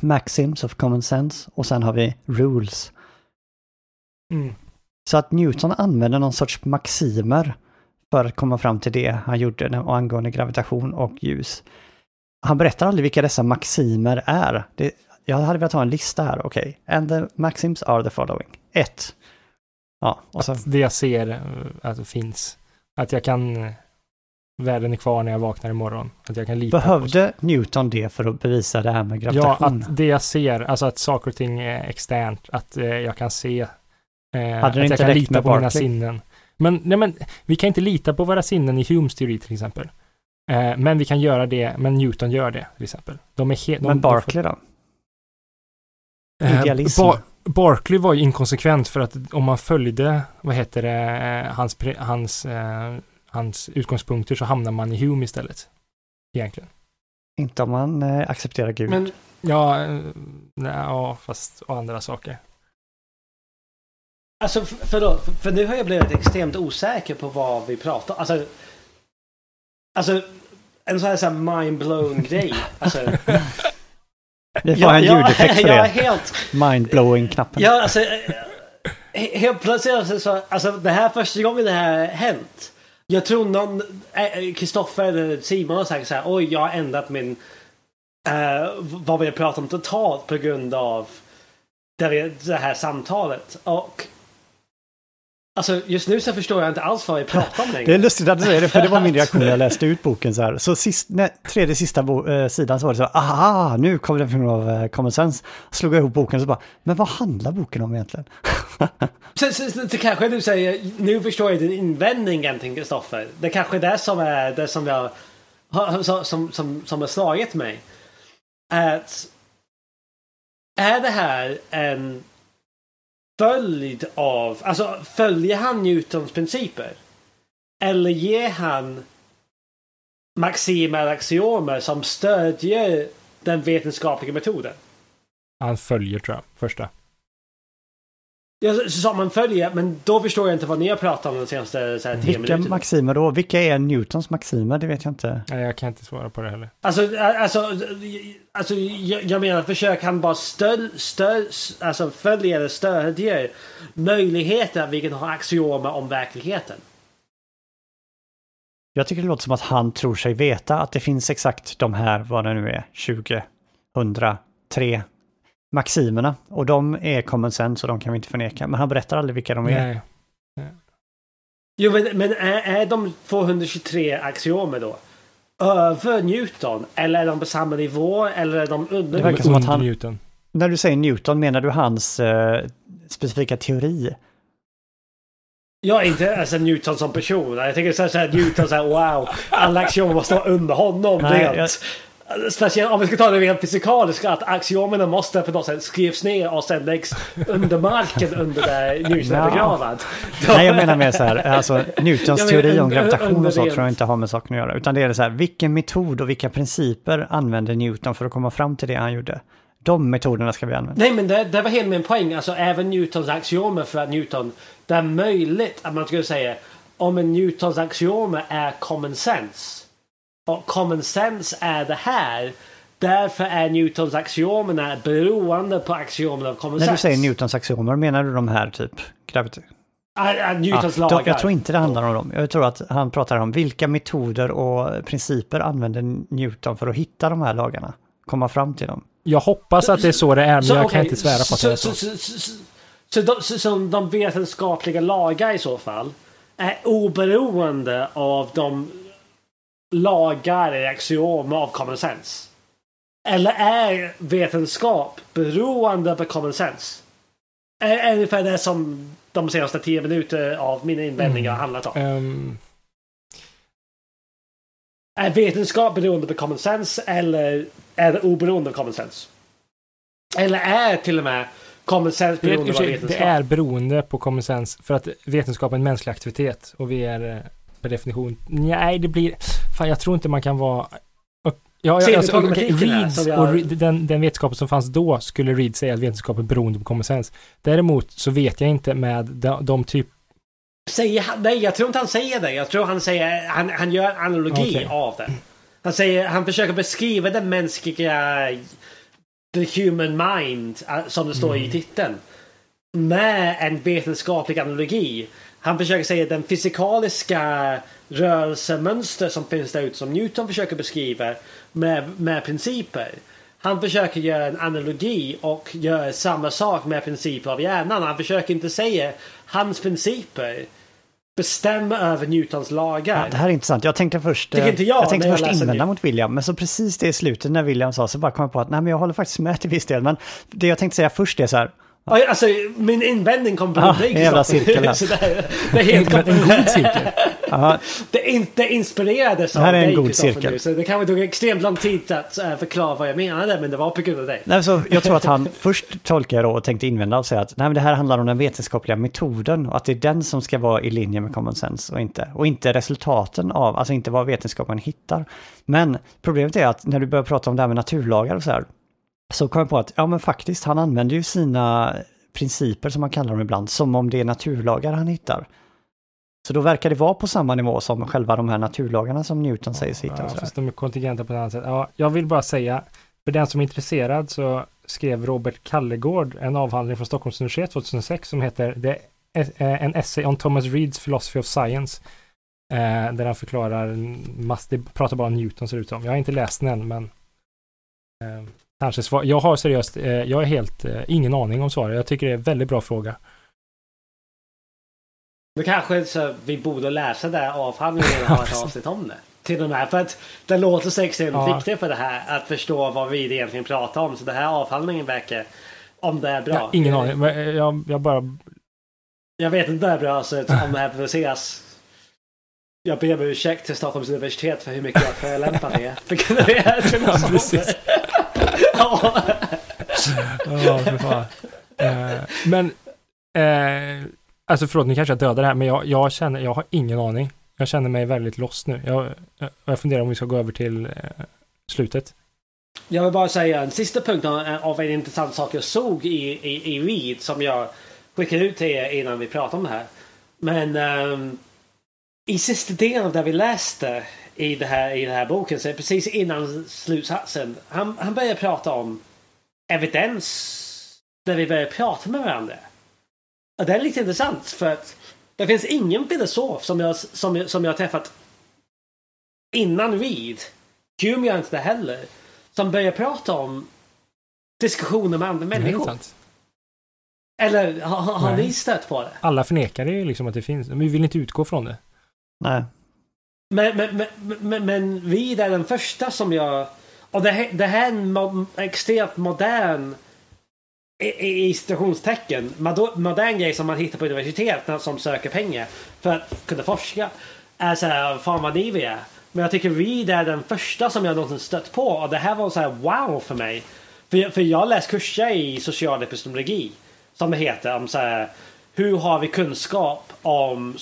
maxims of common sense och sen har vi rules. Mm. Så att Newton använde någon sorts maximer för att komma fram till det han gjorde när- angående gravitation och ljus. Han berättar aldrig vilka dessa maximer är. Det, jag hade velat ha en lista här, okej. And the maxims are the following. 1. Ja, och så, Att det jag ser eh, att det finns. Att jag kan... eh, Världen är kvar när jag vaknar imorgon. Att jag kan lita på... behövde Newton det för att bevisa det här med Ja, gravitation? att det jag ser, alltså att saker och ting är externt, att eh, jag kan se, eh, det att jag inte kan lita på mina Barclay? sinnen. Men, nej, men vi kan inte lita på våra sinnen i Humes teori till exempel. Eh, men vi kan göra det, men Newton gör det till exempel. De är helt... Men Barclay då? Eh, Idealism. Ba- Barclay var ju inkonsekvent för att om man följde, vad heter det, eh, hans, hans, eh, hans utgångspunkter så hamnar man i Hume istället. Egentligen. Inte om man eh, accepterar Gud. Men Ja, eh, nej, ja, fast och andra saker. alltså förlåt, för, för nu har jag blivit extremt osäker på vad vi pratar Alltså, alltså en sån här, så här mind-blown grej. Alltså, Vi får en ljudeffekt för jag är det. helt... Mind-blowing-knappen. Ja, alltså, eh, he- helt plötsligt alltså, så, alltså det här är första gången det här hänt. Jag tror någon, eh, Kristoffer eller Simon har sagt så här, oj jag har ändrat min, eh, vad vi har pratat om totalt på grund av det, det här samtalet. Och Alltså just nu så förstår jag inte alls vad vi pratar om längre. Det är lustigt att du säger det, för det var min reaktion när jag läste ut boken så här. Så sist, nej, tredje sista bo, eh, sidan så var det så, aha, nu kommer från av eh, common sense. Slog jag ihop boken så bara, men vad handlar boken om egentligen? Så, så, så, så kanske du säger, nu förstår jag din invändning egentligen Kristoffer. Det kanske är det som är det som jag som, som, som har slagit mig. Att är det här en följd av, alltså följer han Newtons principer? Eller ger han maximer axiomer som stödjer den vetenskapliga metoden? Han följer tror jag, första. Ja, så- så man följer, men då förstår jag inte vad ni har pratat om de senaste så här, Vilka minuterna. maximer då? Vilka är Newtons maximer? Det vet jag inte. Nej, jag kan inte svara på det heller. Alltså, alltså, alltså jag, jag menar, försök han bara stöd, stöd, alltså följa eller stödjer möjligheten att vi kan ha axiomer om verkligheten. Jag tycker det låter som att han tror sig veta att det finns exakt de här, vad det nu är, 20, 100, 3 maximerna. Och de är common sense och de kan vi inte förneka. Men han berättar aldrig vilka de är. Nej. Jo, men, men är, är de 223 axiomer då över Newton? Eller är de på samma nivå? Eller är de under Det verkar som att han- Newton. När du säger Newton, menar du hans eh, specifika teori? Jag är inte alltså, Newton som person. Jag tänker så här, så här Newton så här, wow, alla axiomer måste vara under honom. Nej, rent. Speciellt om vi ska ta det rent fysikaliskt, att axiomerna måste på något sätt skrivs ner och sen läggs under marken under där Newton är Ja. begravd. Nej, jag menar mer så här, alltså Newtons teori om gravitation och så tror jag inte har med saken att göra. Utan det är det så här, vilken metod och vilka principer använde Newton för att komma fram till det han gjorde? De metoderna ska vi använda. Nej men det, det var hela min poäng. Alltså även Newtons axiomer för att Newton. Det är möjligt att man skulle säga om en Newtons axiomer är common sense. Och common sense är det här. Därför är Newtons axiomerna beroende på axiomerna av common När sense. du säger Newtons axiomer, menar du de här typ? Gravity? Är Newtons Ja, då, lagar. jag tror inte det handlar om dem. Jag tror att han pratar om vilka metoder och principer använder Newton för att hitta de här lagarna? Komma fram till dem. Jag hoppas att det är så det är, men jag okej, kan inte svära på att det är så. Så, så, så, så, så, de, så, så de vetenskapliga lagar i så fall är oberoende av de lagar eller axiomer av common sense? Eller är vetenskap beroende på common sense? Är, är ungefär det som de senaste tio minuter av mina invändningar har handlat om. Ehm, Är vetenskap beroende på common sense eller är det oberoende av common sense? Eller är till och med common sense är, beroende sig, vetenskap? det är beroende på common sense för att vetenskap är en mänsklig aktivitet och vi är eh, per definition... Nej, det blir... Fan, jag tror inte man kan vara... och- Ja, alltså, här, Reeds och Re- den, den vetenskapen som fanns då skulle Reed säga att vetenskap är beroende på common sense. Däremot så vet jag inte med de, de typ... Säger han, nej, jag tror inte han säger det. Jag tror han säger, han, han gör en analogi Okej. av det. Han säger, han försöker beskriva den mänskliga, the human mind, eh, som det står i titeln. Med en vetenskaplig analogi. Han försöker säga den fysikaliska rörelsemönster som finns där ute som Newton försöker beskriva med, med principer. Han försöker göra en analogi och gör samma sak med principer av hjärnan. Han försöker inte säga hans principer bestämmer över Newtons lagar. Ja, det här är intressant. Jag tänkte först, inte jag, tänkte jag först läser invända mot William, men så precis det i slutet när William sa så bara kom jag på att nej men jag håller faktiskt med till viss del. Men det jag tänkte säga först är så här, Alltså min invändning kommer Ah, från dig jävla cirkel här. Så det, är- det är helt Men en god cirkel. ja, Det, in, det inspirerades Det här av är en dig god cirkel. nu, Så det kanske tog extremt lång tid att äh, förklara vad jag menade men det var på grund av dig. nej, så jag tror att han först tolkar då och tänkte invända och säga att nej men det här handlar om den vetenskapliga metoden och att det är den som ska vara i linje med common sense och inte, och inte resultaten av, alltså inte vad vetenskapen hittar. Men problemet är att när du börjar prata om det här med naturlagar och så här, så kom jag på att ja men faktiskt, han använder ju sina principer som man kallar dem ibland, som om det är naturlagar han hittar. Så då verkar det vara på samma nivå som själva de här naturlagarna som Newton säger sig hitta. Ja, fast de är kontingenta på ett annat sätt. Ja, jag vill bara säga, för den som är intresserad så skrev Robert Kallegård en avhandling från Stockholms universitet 2006 som heter en essay on Thomas Reeds Philosophy of Science. Eh, där han förklarar, det pratar bara om Newton ser ut som. Jag har inte läst den än, men eh, kanske svar. Jag har seriöst, eh, jag är helt, eh, ingen aning om svaret. Jag tycker det är en väldigt bra fråga. Men kanske så vi borde läsa det här avhandlingen och ha ett avsnitt om det. Till och med för att det låter så extremt Ja. viktigt för det här att förstå vad vi egentligen pratar om. Så det här avhandlingen verkar, om det är bra. Har ingen aning, men, eh, jag, jag bara Jag vet inte om det är bra så om det här publiceras. Jag ber om ursäkt till Stockholms universitet för hur mycket jag förolämpar det. För det är Ja, precis. Ja. Ja, för fan. Eh, men Eh, alltså förlåt, nu kanske jag dödar det här, men jag, jag känner, jag har ingen aning. Jag känner mig väldigt lost nu. Jag, jag, jag funderar om vi ska gå över till eh, slutet. Jag vill bara säga en sista punkt av eh, en intressant sak jag såg i, i, i Read som jag skickade ut till er innan vi pratade om det här. Men um, i sista delen av det vi läste i det här, i den här boken, så är det precis innan slutsatsen, han, han börjar prata om evidens när vi börjar prata med varandra. Och det är lite intressant för att det finns ingen filosof som jag, som, som jag har träffat innan Read, Hume gör inte det heller, som börjar prata om diskussioner med andra Det är människor. intressant. Eller har, har Nej. ni stött på det? Alla förnekar ju liksom att det finns, men vi vill inte utgå från det. Nej. Men, men, men, men, men är den första som jag... Och det här, det här är en mo, extremt modern i, i, citationstecken modern grej som man hittar på universitet som söker pengar för att kunna forska. Är så här, fan vad ni är. Men jag tycker Reed är den första som jag någonsin stött på och det här var så här wow för mig. För jag, för jag har läst kurser i social epistemologi som det heter om så här hur har vi kunskap om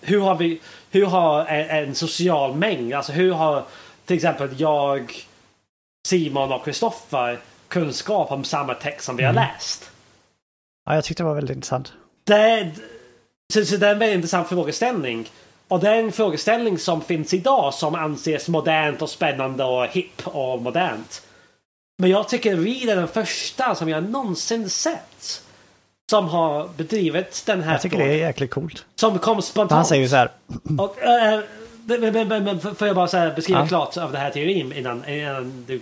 hur har vi hur har en, en social mängd, alltså hur har till exempel jag Simon och Kristoffer kunskap om samma text som vi har läst. Ja, jag tyckte det var väldigt intressant. Det så, så det är en väldigt intressant frågeställning. Och det är en frågeställning som finns idag som anses modernt och spännande och hipp och modernt. Men jag tycker Reed är den första som jag någonsin sett som har bedrivit den här Jag tycker det är jäkligt coolt. Som kom spontant. Han säger ju så här. Och, äh, men, men, men, får jag bara så beskriva Ja. klart av det här teorin innan, innan du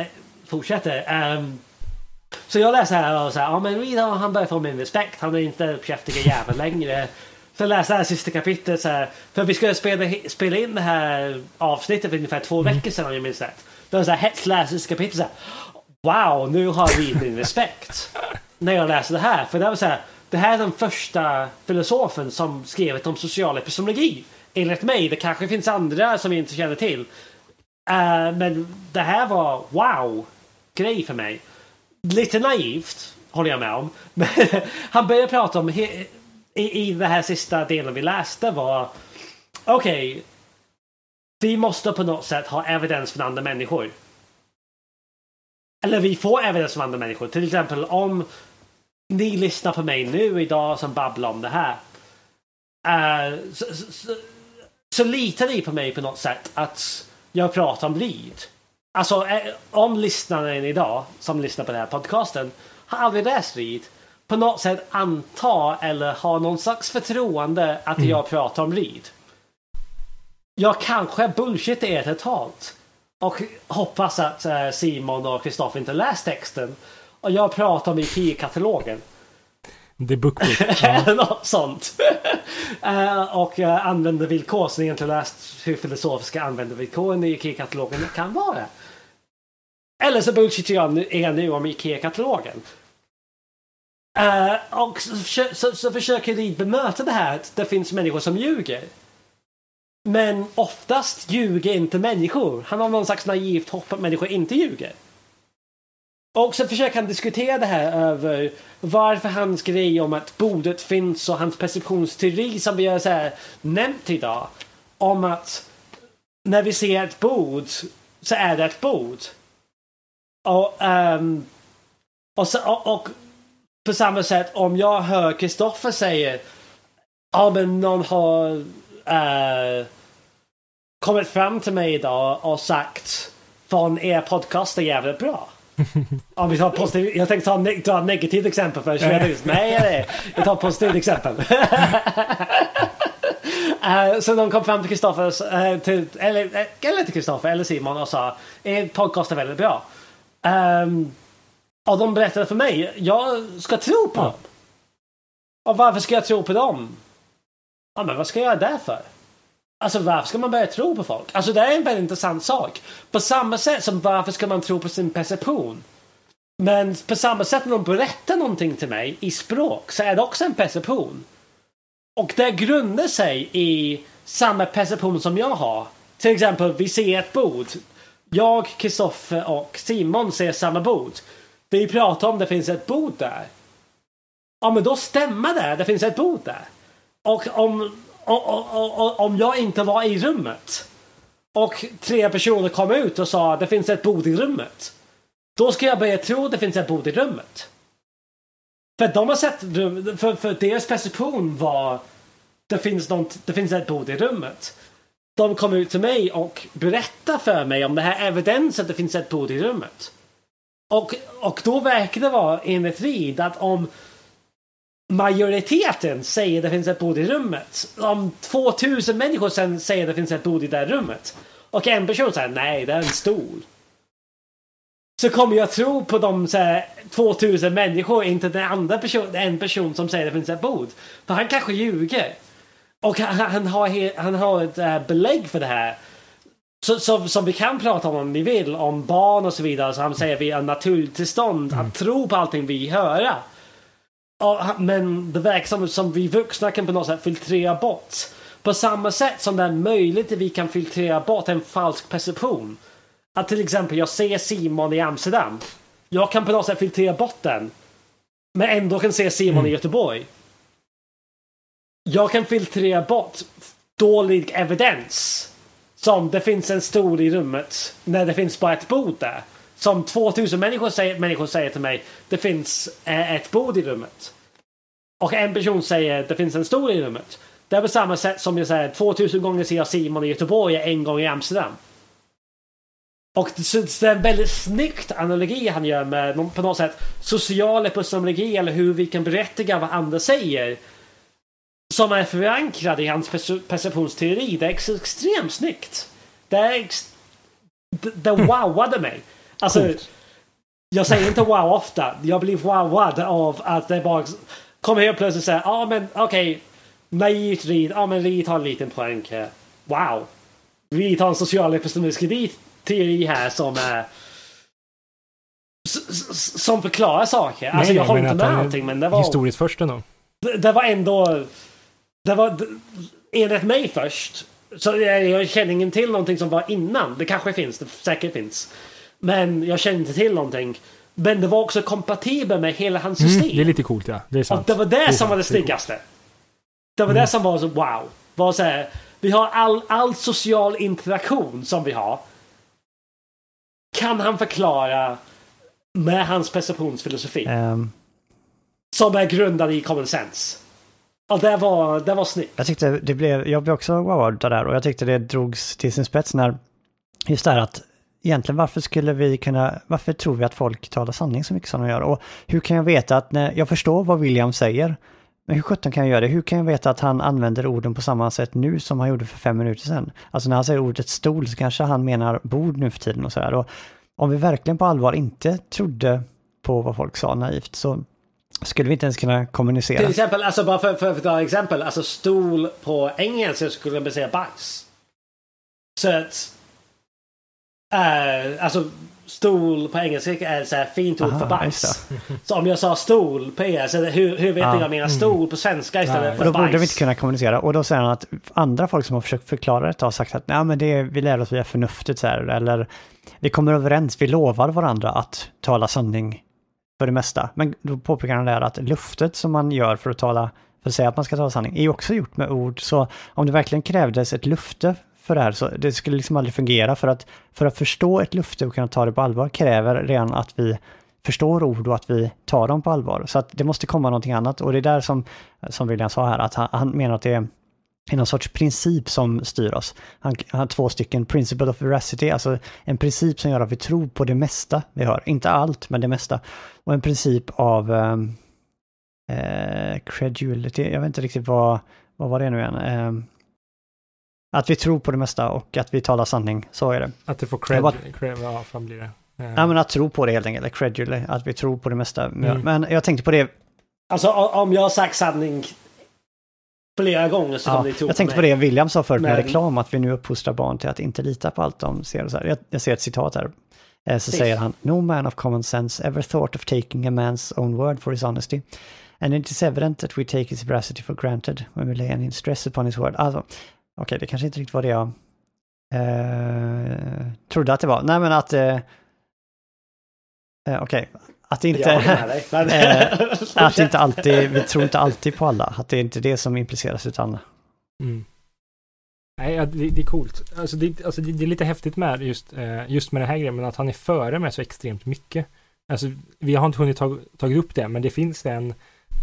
äh, fortsätter. Ehm, så jag läser här och så här, ja men Reed han börjar få min respekt. Han är inte käftiga jävel längre. Så jag läste det här sista kapitlet så här. För vi skulle spela, spela in det här avsnittet för ungefär två veckor sedan om jag minns rätt. Det var så här hett läste sista kapitlet så här. Wow, nu har Reed min respekt. När jag läste det här. För det var så här. Det här är den första filosofen som skrivit om social epistemologi. Enligt mig. Det kanske finns andra som jag inte känner till. Uh, men det här var wow grej för mig. Lite naivt håller jag med om. Men han började prata om i, i den här sista delen vi läste var okej. vi måste på något sätt ha evidens från andra människor. Eller vi får evidens från andra människor. Till exempel om ni lyssnar på mig nu idag som babblar om det här. Eh, så, så, så, så litar ni på mig på något sätt att jag pratar om Reed. Alltså eh, om lyssnaren idag som lyssnar på den här podcasten har aldrig läst Reed på något sätt anta eller ha någon slags förtroende att jag pratar om Reed. Jag kanske bullshittar er totalt. Och hoppas att eh, Simon och Kristoffer inte läst texten. Och jag pratar om IKEA-katalogen. Det är bookbook. Eller något sånt. Eh, och uh, användarvillkor som egentligen läst hur filosofiska användarvillkoren i IKEA-katalogen kan vara. Eller så bullshittar jag er nu om IKEA-katalogen. Eh, och så, så, så försöker vi bemöta det här att det finns människor som ljuger. Men oftast ljuger inte människor. Han har någon slags naivt hopp att människor inte ljuger. Och så försöker han diskutera det här över varför hans grej om att bordet finns och hans perceptionsteori som vi har så här nämnt idag. Om att när vi ser ett bord så är det ett bord. Och, um, och, så, och, och på samma sätt om jag hör Kristoffer säga Ja men någon har uh, kommit fram till mig idag och sagt från er podcast är jävligt bra. Om vi tar positiv, jag tänkte ta, ne- ta ett negativt exempel först. men Jag tänkte, nej, nej, jag tar ett positivt exempel. Eh, så de kom fram till Kristoffer, till, eller, eh, eller till Kristoffer eller Simon och sa er podcast är väldigt bra. Um, och de berättade för mig, jag ska tro på Ja. dem. Och varför ska jag tro på dem? Ja, men vad ska jag göra det för? Alltså varför ska man börja tro på folk? Alltså det är en väldigt intressant sak. På samma sätt som varför ska man tro på sin perception? Men på samma sätt när de berättar någonting till mig i språk så är det också en perception. Och det grundar sig i samma perception som jag har. Till exempel, vi ser ett bord. Jag, Kristoffer och Simon ser samma bord. Vi pratar om det finns ett bord där. Ja men då stämmer det, det finns ett bord där. Och om, och, och, och, om jag inte var i rummet och tre personer kom ut och sa det finns ett bord i rummet. Då ska jag börja tro det finns ett bord i rummet. För de har sett, för, för deras perception var det finns, något, det finns ett bord i rummet. De kom ut till mig och berättade för mig om det här evidensen att det finns ett bord i rummet. Och, och då verkar det vara enligt Reed att om majoriteten säger det finns ett bord i rummet. Om 2000 människor sen säger det finns ett bord i det rummet. Och en person säger nej, det är en stol. Så kommer jag tro på de så här, 2000 människor, inte den andra person, en person som säger det finns ett bord. För han kanske ljuger. Och han, han har, han har ett äh, belägg för det här. Så, så, som vi kan prata om om vi vill, om barn och så vidare. Så han säger att vi är naturtillstånd mm. att tro på allting vi hör men det verkar som, som vi vuxna kan på något sätt filtrera bort. På samma sätt som det är möjligt att vi kan filtrera bort en falsk perception. Att till exempel jag ser Simon i Amsterdam. Jag kan på något sätt filtrera bort den. Men ändå kan se Simon mm. i Göteborg. Jag kan filtrera bort dålig evidens. Som det finns en stol i rummet när det finns bara ett bord där. Som 2000 människor säger, människor säger till mig, det finns eh, ett bord i rummet. Och en person säger, det finns en stol i rummet. Det är på samma sätt som jag säger, 2000 gånger ser jag Simon i Göteborg en gång i Amsterdam. Och det är en väldigt snyggt analogi han gör med på något sätt social epistemologi eller hur vi kan berättiga vad andra säger. Som är förankrad i hans perceptionsteori. Det är extremt snyggt. Det är... Ex det, det wowade mig. Alltså, Coolt. jag säger inte wow ofta. Jag blir wowad av att det bara kommer helt plötsligt säga ja ah, men okej. Okay, naivt Reed. Ja ah, men Reed har en liten poäng här. Wow. Reed har en social epistemologisk teori här som är som förklarar saker. Nej, alltså jag håller inte med allting men det var... Historiskt först ändå. Det, det var ändå... Det var enligt mig först. Så jag, jag känner ingen till någonting som var innan. Det kanske finns, det säkert finns. Men jag känner inte till någonting. Men det var också kompatibelt med hela hans system. Mm, det är lite coolt ja. Det är sant. Och det var det, det som sant, var det snyggaste. Det, var mm. det som var så wow. Var så här, vi har all, all social interaktion som vi har kan han förklara med hans perceptionsfilosofi. Um. Som är grundad i common sense. Och det var, det var snyggt. Jag tyckte det blev, jag blev också wowad av det där och jag tyckte det drogs till sin spets när just det här att egentligen varför skulle vi kunna, varför tror vi att folk talar sanning så mycket som de gör? Och hur kan jag veta att när jag förstår vad William säger, men hur sjutton kan jag göra det? Hur kan jag veta att han använder orden på samma sätt nu som han gjorde för fem minuter sedan? Alltså när han säger ordet stol så kanske han menar bord nu för tiden och sådär. Och om vi verkligen på allvar inte trodde på vad folk sa naivt så skulle vi inte ens kunna kommunicera. Till exempel, alltså bara för, för, för att ta exempel, alltså stol på engelska skulle man säga bajs. Så att, uh, alltså stol på engelska är så här fint ord för bajs. Så om jag sa stol på engelska, hur, hur vet ja. jag menar stol på svenska istället ja, för då bajs? Då borde vi inte kunna kommunicera. Och då säger han att andra folk som har försökt förklara detta har sagt att Nej, men det, vi lär oss via förnuftet så här. Eller vi kommer överens, vi lovar varandra att tala sanning för det mesta. Men då påpekar han där att luftet som man gör för att tala, för att säga att man ska tala sanning, är också gjort med ord. Så om det verkligen krävdes ett lufte för det här så det skulle liksom aldrig fungera för att för att förstå ett lufte och kunna ta det på allvar kräver redan att vi förstår ord och att vi tar dem på allvar. Så att det måste komma någonting annat och det är där som, som William sa här, att han, han menar att det är någon sorts princip som styr oss. Han, han har två stycken, principle of veracity, alltså en princip som gör att vi tror på det mesta vi hör. Inte allt, men det mesta. Och en princip av ehm, eh, credulity, jag vet inte riktigt vad, vad var det nu igen? Eh, att vi tror på det mesta och att vi talar sanning, så är det. Att du får cred, bara, cred vad fan blir det? Eh. Ja, men att tro på det helt enkelt, credulity, att vi tror på det mesta. Mm. Men jag tänkte på det. Alltså om jag har sagt sanning flera gånger så ja, kommer ni tro Jag tänkte på, på det William sa förut med reklam, att vi nu uppfostrar barn till att inte lita på allt de ser. Och så här. Jag, jag ser ett citat här. Eh, så säger han, No man of common sense ever thought of taking a man's own word for his honesty. And it is evident that we take his veracity for granted when we lay any stress upon his word. Alltså, okej, okay, det kanske inte riktigt var det jag eh, trodde att det var. Nej, men att... Eh, eh okej, okay. att det inte... Dig. Men- Eh, att inte alltid, vi tror inte alltid på alla. Att det är inte det som impliceras utan... Mm. Nej, det, det är coolt. Alltså det, alltså det, det är lite häftigt med just, eh, just med den här grejen, men att han är före med så extremt mycket. Alltså, vi har inte hunnit ta, tagit upp det, men det finns en,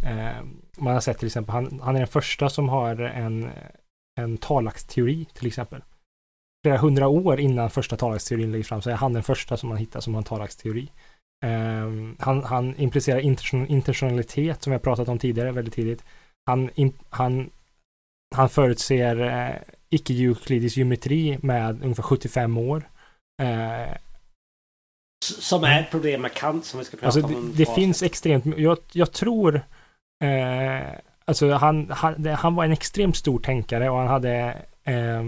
eh, man har sett till exempel, han, han är den första som har en, en talaxteori till exempel. Flera hundra år innan första talaxteorin lägger fram så är han den första som man hittar som har en talaxteori. Eh, han, han implicerar intention, intentionalitet som vi har pratat om tidigare väldigt tidigt. Han, han han förutser eh, icke-euklidisk geometri med ungefär 75 år. Eh, Som är ett problem med Kant som vi ska prata alltså om. det, det finns extremt, jag, jag tror, eh, alltså han, han, han var en extremt stor tänkare och han hade, eh,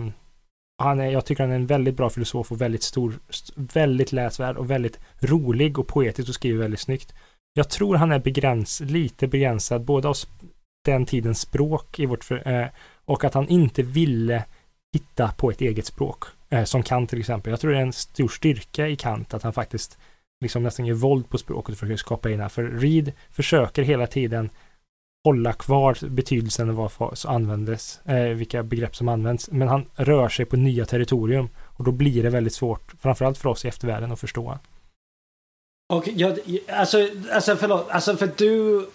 han är, jag tycker han är en väldigt bra filosof och väldigt stor, väldigt läsvärd och väldigt rolig och poetisk och skriver väldigt snyggt. Jag tror han är begräns, lite begränsad både av den tidens språk i vårt, eh, och att han inte ville hitta på ett eget språk. Eh, som Kant till exempel. Jag tror det är en stor styrka i Kant att han faktiskt liksom nästan gör våld på språket för att skapa in. För Reed försöker hela tiden hålla kvar betydelsen av vad som användes, eh, vilka begrepp som används. Men han rör sig på nya territorium och då blir det väldigt svårt, framförallt för oss i eftervärlden, att förstå. Och jag, alltså, alltså förlåt, alltså för du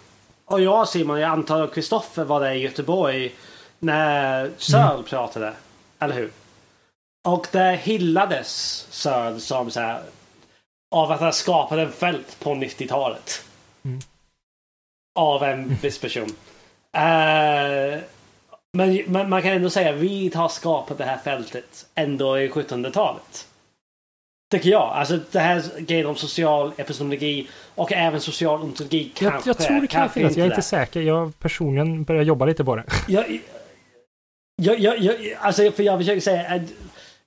och jag Simon, jag antar att Kristoffer var där i Göteborg när Searle pratade, eller hur? Och där hyllades Searle som så här av att han skapade en fält på 90-talet. Mm. Av en viss person. Eh, men, men man kan ändå säga att vi har skapat det här fältet ändå i 1700-talet. Tycker jag. Alltså det här grejen om social epistemologi och även social ontologi Jag, kanske jag tror det kan finnas, jag är där. inte säker. Jag personligen börjar jobba lite på det. Jag, jag, jag, jag, alltså för jag försöker säga att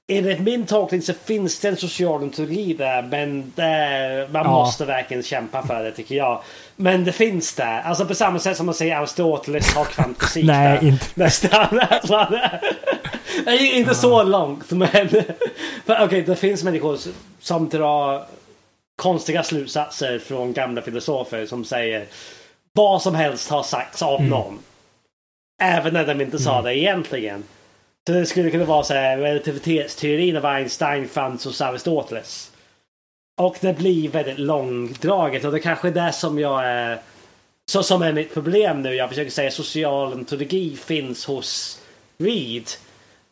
enligt min tolkning så finns det en social ontologi där men det, man Ja. måste verkligen kämpa för det tycker jag. Men det finst där. Alltså på samma sätt som man säger Aristoteles har kvantfysik Nej, där. inte. Nästan. Nej, inte så långt men... Okej, det finns människor som drar konstiga slutsatser från gamla filosofer som säger vad som helst har sagts av Mm. någon. Även när de inte sa Mm. det egentligen. Så det skulle kunna vara så här relativitetsteorin av Einstein fanns hos Aristoteles. Och det blir väldigt långdraget och det kanske är det som jag är... Så som är mitt problem nu. Jag försöker säga social ontologi finns hos Reed.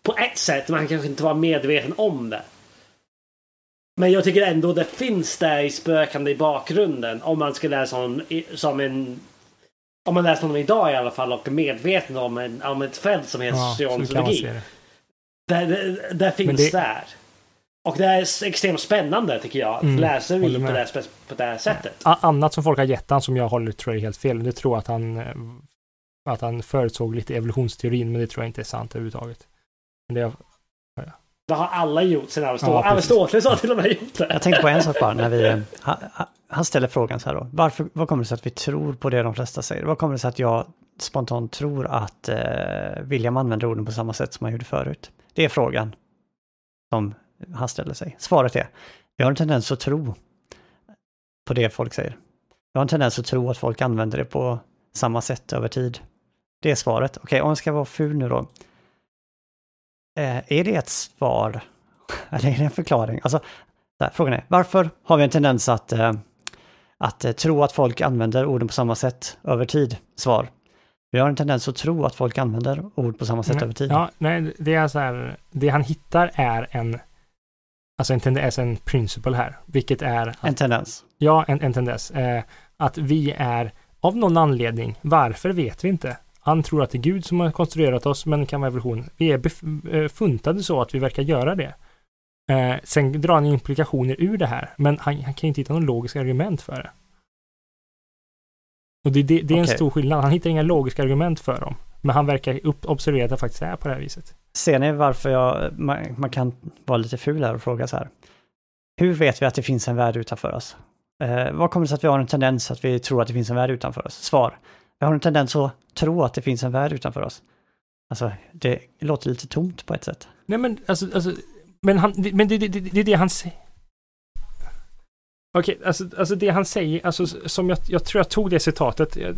På ett sätt, man kanske inte var medveten om det. Men jag tycker ändå det finns där i spökande i bakgrunden. Om man ska läsa som, som en... Om man läser honom idag i alla fall och är medveten om, en, om ett fält som heter Ja, social. Där, där, där finns det- där. Och det är extremt spännande tycker jag. Att Mm, läsa på det, här på det här sättet. Annat som folk har gett han som jag håller tror jag är helt fel. Det tror att han eh, att han förutsåg lite evolutionsteorin, men det tror jag inte är sant överhuvudtaget. Men det, Det har alla gjort sen Aristoteles. Ja. Aristoteles har till och med gjort det. Jag tänkte på en sak bara när vi... Han, han ställer frågan så här då. Varför, vad kommer det sig att vi tror på det de flesta säger? Vad kommer det sig att jag spontant tror att eh, William använder orden på samma sätt som han gjorde förut? Det är frågan som han ställer sig. Svaret är, jag har en tendens att tro på det folk säger. Jag har en tendens att tro att folk använder det på samma sätt över tid. Det är svaret. Okej, om jag ska vara ful nu då. Eh, är det ett svar? Eller är det en förklaring? Alltså, så här, frågan är, varför har vi en tendens att, eh, att eh, tro att folk använder orden på samma sätt över tid? Svar. Vi har en tendens att tro att folk använder ord på samma sätt Nej, över tid. Ja, nej, det är så här, det han hittar är en, alltså en tendens, en principle här, vilket är, att, En tendens. ja, en, en tendens, eh, att vi är, av någon anledning, varför vet vi inte. Han tror att det är Gud som har konstruerat oss, men det kan vara evolution. Vi är eh, funtade så att vi verkar göra det. Eh, sen drar han implikationer ur det här, men han, han kan inte hitta någon logisk argument för det. Och det, det, det är en stor skillnad. Han hittar inga logiska argument för dem. Men han verkar observera att det faktiskt är på det här viset. Ser ni varför jag, man, man kan vara lite ful här och fråga så här. Hur vet vi att det finns en värld utanför oss? Eh, vad kommer det sig att vi har en tendens att vi tror att det finns en värld utanför oss? Svar. Jag har en tendens att tro att det finns en värld utanför oss. Alltså, det låter lite tomt på ett sätt. Nej men alltså, alltså men, han, det- men det, är det, det är det han säger. Okej, alltså, alltså det han säger, alltså som jag, jag tror jag tog det citatet, eh, jag,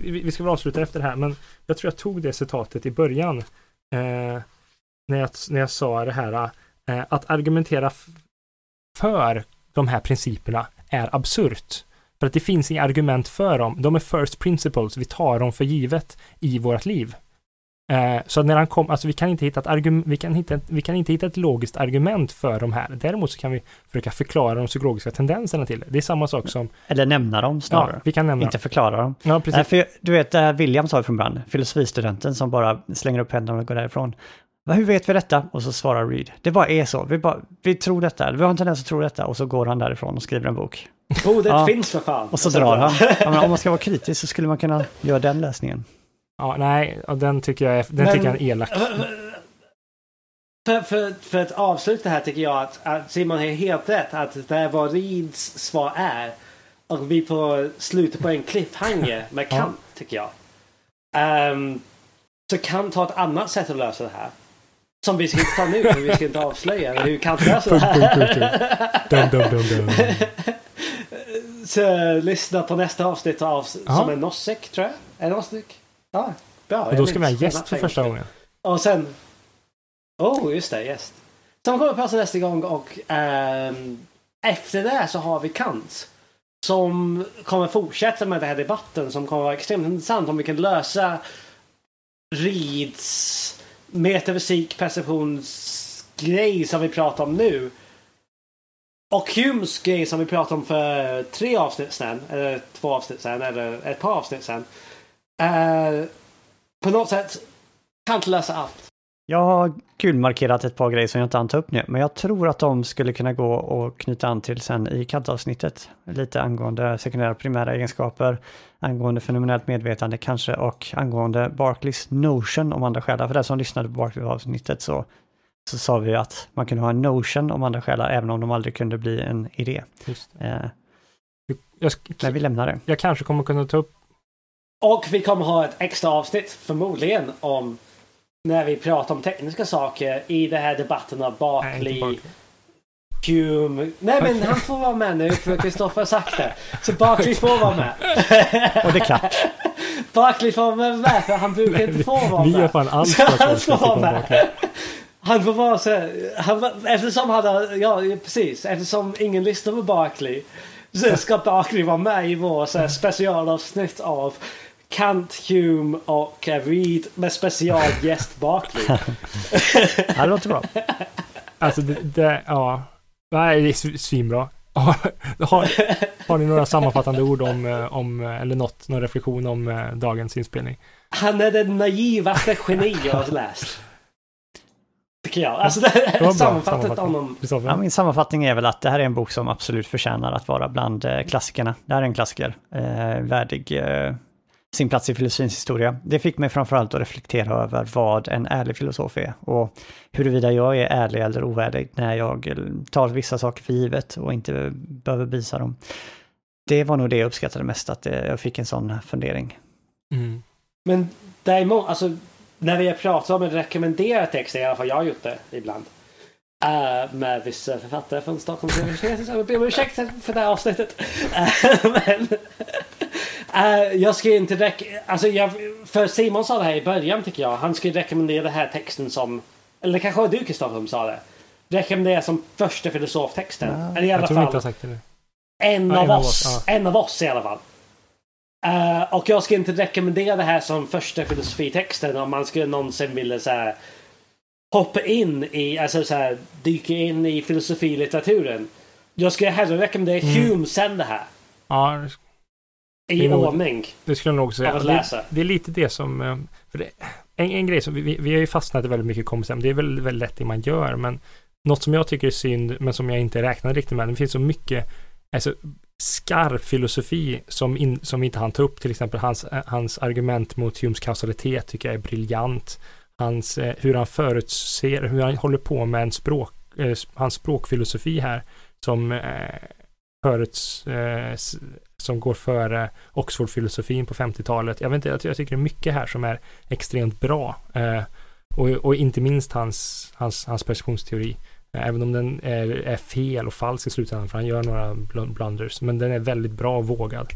vi, vi ska väl avsluta efter det här, men jag tror jag tog det citatet i början. Eh, när, jag, när jag sa det här, eh, att argumentera för de här principerna är absurt. För att det finns inga argument för dem. De är first principles, vi tar dem för givet i vårt liv. Eh, så när han kom, alltså vi kan inte hitta ett argument, vi kan, hitta, vi kan inte hitta ett logiskt argument för de här. Däremot så kan vi försöka förklara de psykologiska tendenserna till det. Det är samma sak som, Eller nämna dem snarare. ja, vi kan nämna Inte förklara dem. Ja, precis. för du vet, William sa från början, filosofistudenten som bara slänger upp händerna och går därifrån. "Va, Hur vet vi detta? Och så svarar Reed. Det bara är så. Vi, bara, vi tror detta, vi har en tendens att tro detta. Och så går han därifrån och skriver en bok. Ordet Ja. finns för fan. Och så drar han. Ja, men om man ska vara kritisk så skulle man kunna göra den läsningen. Ja, nej, och den tycker jag är, den Men- tycker jag är elak. För, för, för att avsluta här tycker jag att, att Simon har helt rätt att det är vad Reeds svar är. Och vi får sluta på en cliffhanger med Ja. Kant tycker jag. Ehm, så Kant har ett annat sätt att lösa det här. Som vi ska inte ta nu, för vi ska inte avslöja hur Kant löser det här. Dum, dum, dum, dum. Så lyssna på nästa avsnitt av, som är Nossek tror jag. Är det Nossek? Ja, bra. Och då ska vi ha gäst för första gången. Och sen... Oh, just det, gäst. Som kommer prata nästa gång och ehm, efter det så har vi Kant. Som kommer fortsätta med den här debatten som kommer vara extremt intressant om vi kan lösa Reeds metafysik perceptionsgrej som vi pratar om nu. Och Humes grej som vi pratade om för tre avsnitt sedan, eller två avsnitt sedan, eller ett par avsnitt sedan. Eh, på något sätt kan inte lösa allt. Jag har gulmarkerat ett par grejer som jag inte hann ta upp nu, men jag tror att de skulle kunna gå och knyta an till sen i Kant-avsnittet. Lite angående sekundära och primära egenskaper, angående fenomenellt medvetande kanske och angående Barclays notion om andra skäl. För den som lyssnade på Barclays-avsnittet så, så sa vi att man kunde ha en notion om andra själar även om de aldrig kunde bli en idé. Just det. Eh, Jag, men vi lämnar det. jag kanske kommer kunna ta upp Och vi kommer ha ett extra avsnitt förmodligen om när vi pratar om tekniska saker i den här inte Barclay. Hume. Nej men han får vara med nu för Kristoffer har sagt det. Så Barclay får vara med. Och det är klart. Barclay får vara med för han brukar inte få vara Vi gör med. fan allt för att han får vara med. Han får vara så han, var- eftersom han ja precis, eftersom ingen lyssnar på Barclay så ska Barclay vara med i vår så här, specialavsnitt av Kant, Hume och Reed med specialgäst Barclay. Ja, det låter bra. Alltså det, det ja. Nej, det är sv- svinbra. Har, har ni några sammanfattande ord om, eh, om eh, eller något, någon reflektion om eh, dagens inspelning? Han är den naivaste geni jag har läst. Tycker jag. Alltså det Det var är sammanfattat sammanfattning. honom. Kristoffer? Ja, min sammanfattning är väl att det här är en bok som absolut förtjänar att vara bland eh, klassikerna. Det här är en klassiker, eh, värdig eh, sin plats i filosofins historia. Det fick mig framförallt att reflektera över vad en ärlig filosof är och huruvida jag är ärlig eller oärlig när jag eh, tar vissa saker för givet och inte behöver visa dem. Det var nog det jag uppskattade mest, att eh, jag fick en sån fundering. Mm. Men däremot, alltså när vi har pratat om en rekommenderad text, i alla fall jag har gjort det ibland. eh, med vissa författare från Stockholms universitet. Så jag ber om ursäkt för det här avsnittet. Eh, men, eh, jag ska inte rek- alltså jag, för Simon sa det här i början tycker jag. Han skulle rekommendera den här texten som, eller kanske du Kristoffer som sa det. Rekommendera som första filosoftexten. Ja, eller i alla Jag tror vi inte fall har sagt det nu. en, Ja, av en av oss. oss, En av oss i alla fall. Eh, och jag ska inte rekommendera det här som första filosofitexten om man skulle någonsin vilja så här, hoppa in i, alltså så här, dyka in i filosofilitteraturen. Jag skulle hellre rekommendera Mm. Hume sen det här. Ja, I Det är nog- ordning det skulle jag nog säga. att Det, läsa. det är lite det som... eh, För det, en, en grej som vi, vi, vi har ju fastnat i väldigt mycket kompisar. Det är väl väldigt lätt det man gör, men något som jag tycker är synd, men som jag inte räknar riktigt med. Det finns så mycket alltså, skarp filosofi som, in, som vi inte han tar upp. Till exempel hans, eh, hans argument mot Humes kausalitet tycker jag är briljant. Hans, eh, hur han förutser, hur han håller på med en språk, eh, hans språkfilosofi här som eh, föruts, eh, som går före Oxford-filosofin på 50-talet. Jag vet inte, jag, jag tycker det är mycket här som är extremt bra. Eh, och, och inte minst hans, hans, hans perceptionsteori. Även om den är, är fel och falsk i slutändan, för han gör några bl- blunders. Men den är väldigt bra och vågad.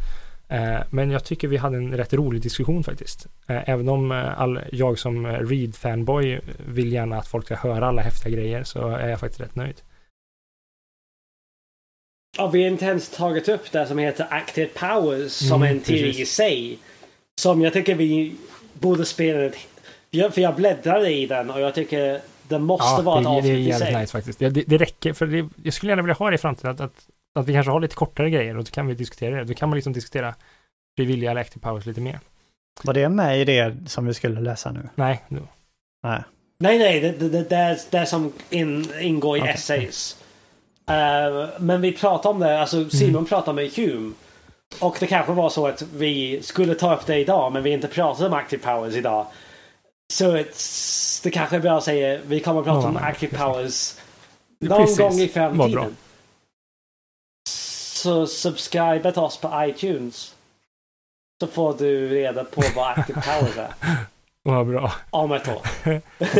Eh, Men jag tycker vi hade en rätt rolig diskussion faktiskt. Eh, Även om eh, all, jag som Reed-fanboy vill gärna att folk ska höra alla häftiga grejer så är jag faktiskt rätt nöjd. Ja, vi har inte ens tagit upp det som heter Active Powers som Mm, en precis. i sig. Som jag tycker vi borde spela. Ett, för jag- för jag bläddrade i den och jag tycker det måste vara ett det, det är avsnitt i sig. nice faktiskt. Det, det, det räcker, för det, jag skulle gärna vilja ha det i framtiden, att, att, att vi kanske har lite kortare grejer och då kan vi diskutera det. Då kan man liksom diskutera frivilliga eller active powers lite mer. Var det med i det som vi skulle läsa nu? Nej, nu. Nej. Nej, nej, det, det, det, det, är, det är som in, ingår i Okej. essays. Eh, men vi pratar om det, alltså Simon Mm. pratar med Hume. Och det kanske var så att vi skulle ta upp det idag men vi inte pratade om Active Powers idag. Så it's, det kanske är bra att säga vi kommer att prata Ja, om Active. Powers någon Precis. gång i framtiden. Så subscribe till oss på iTunes. Så får du reda på vad Active Powers är Vad bra. om ett år.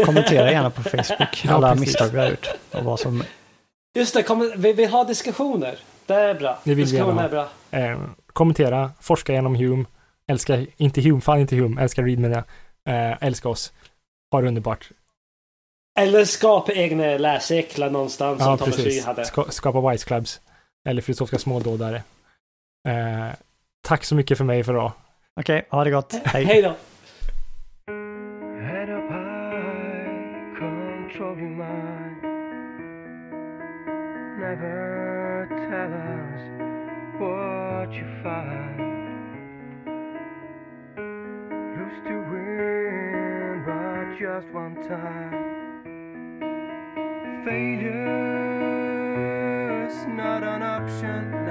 Kommentera gärna på Facebook Ja, alla precis. misstag vi har gjort. Och vad som... Just det, kom, vi vill ha diskussioner. Det är bra. Det vill vi diskussioner gärna är bra. Eh, kommentera, forska genom Hume, älska, inte Hume, fan inte Hume, älskar Reed med det. Eh, älska oss. Ha det underbart. Eller skapa egna läscirklar någonstans Ja, som Thomas hade. Ska, skapa Wise Clubs. Eller filosofiska smådådare. Eh, tack så mycket för mig för idag. Okej, ha det gott. Hej. Hej då! Never tell us what you find. Just one time. Failure's not an option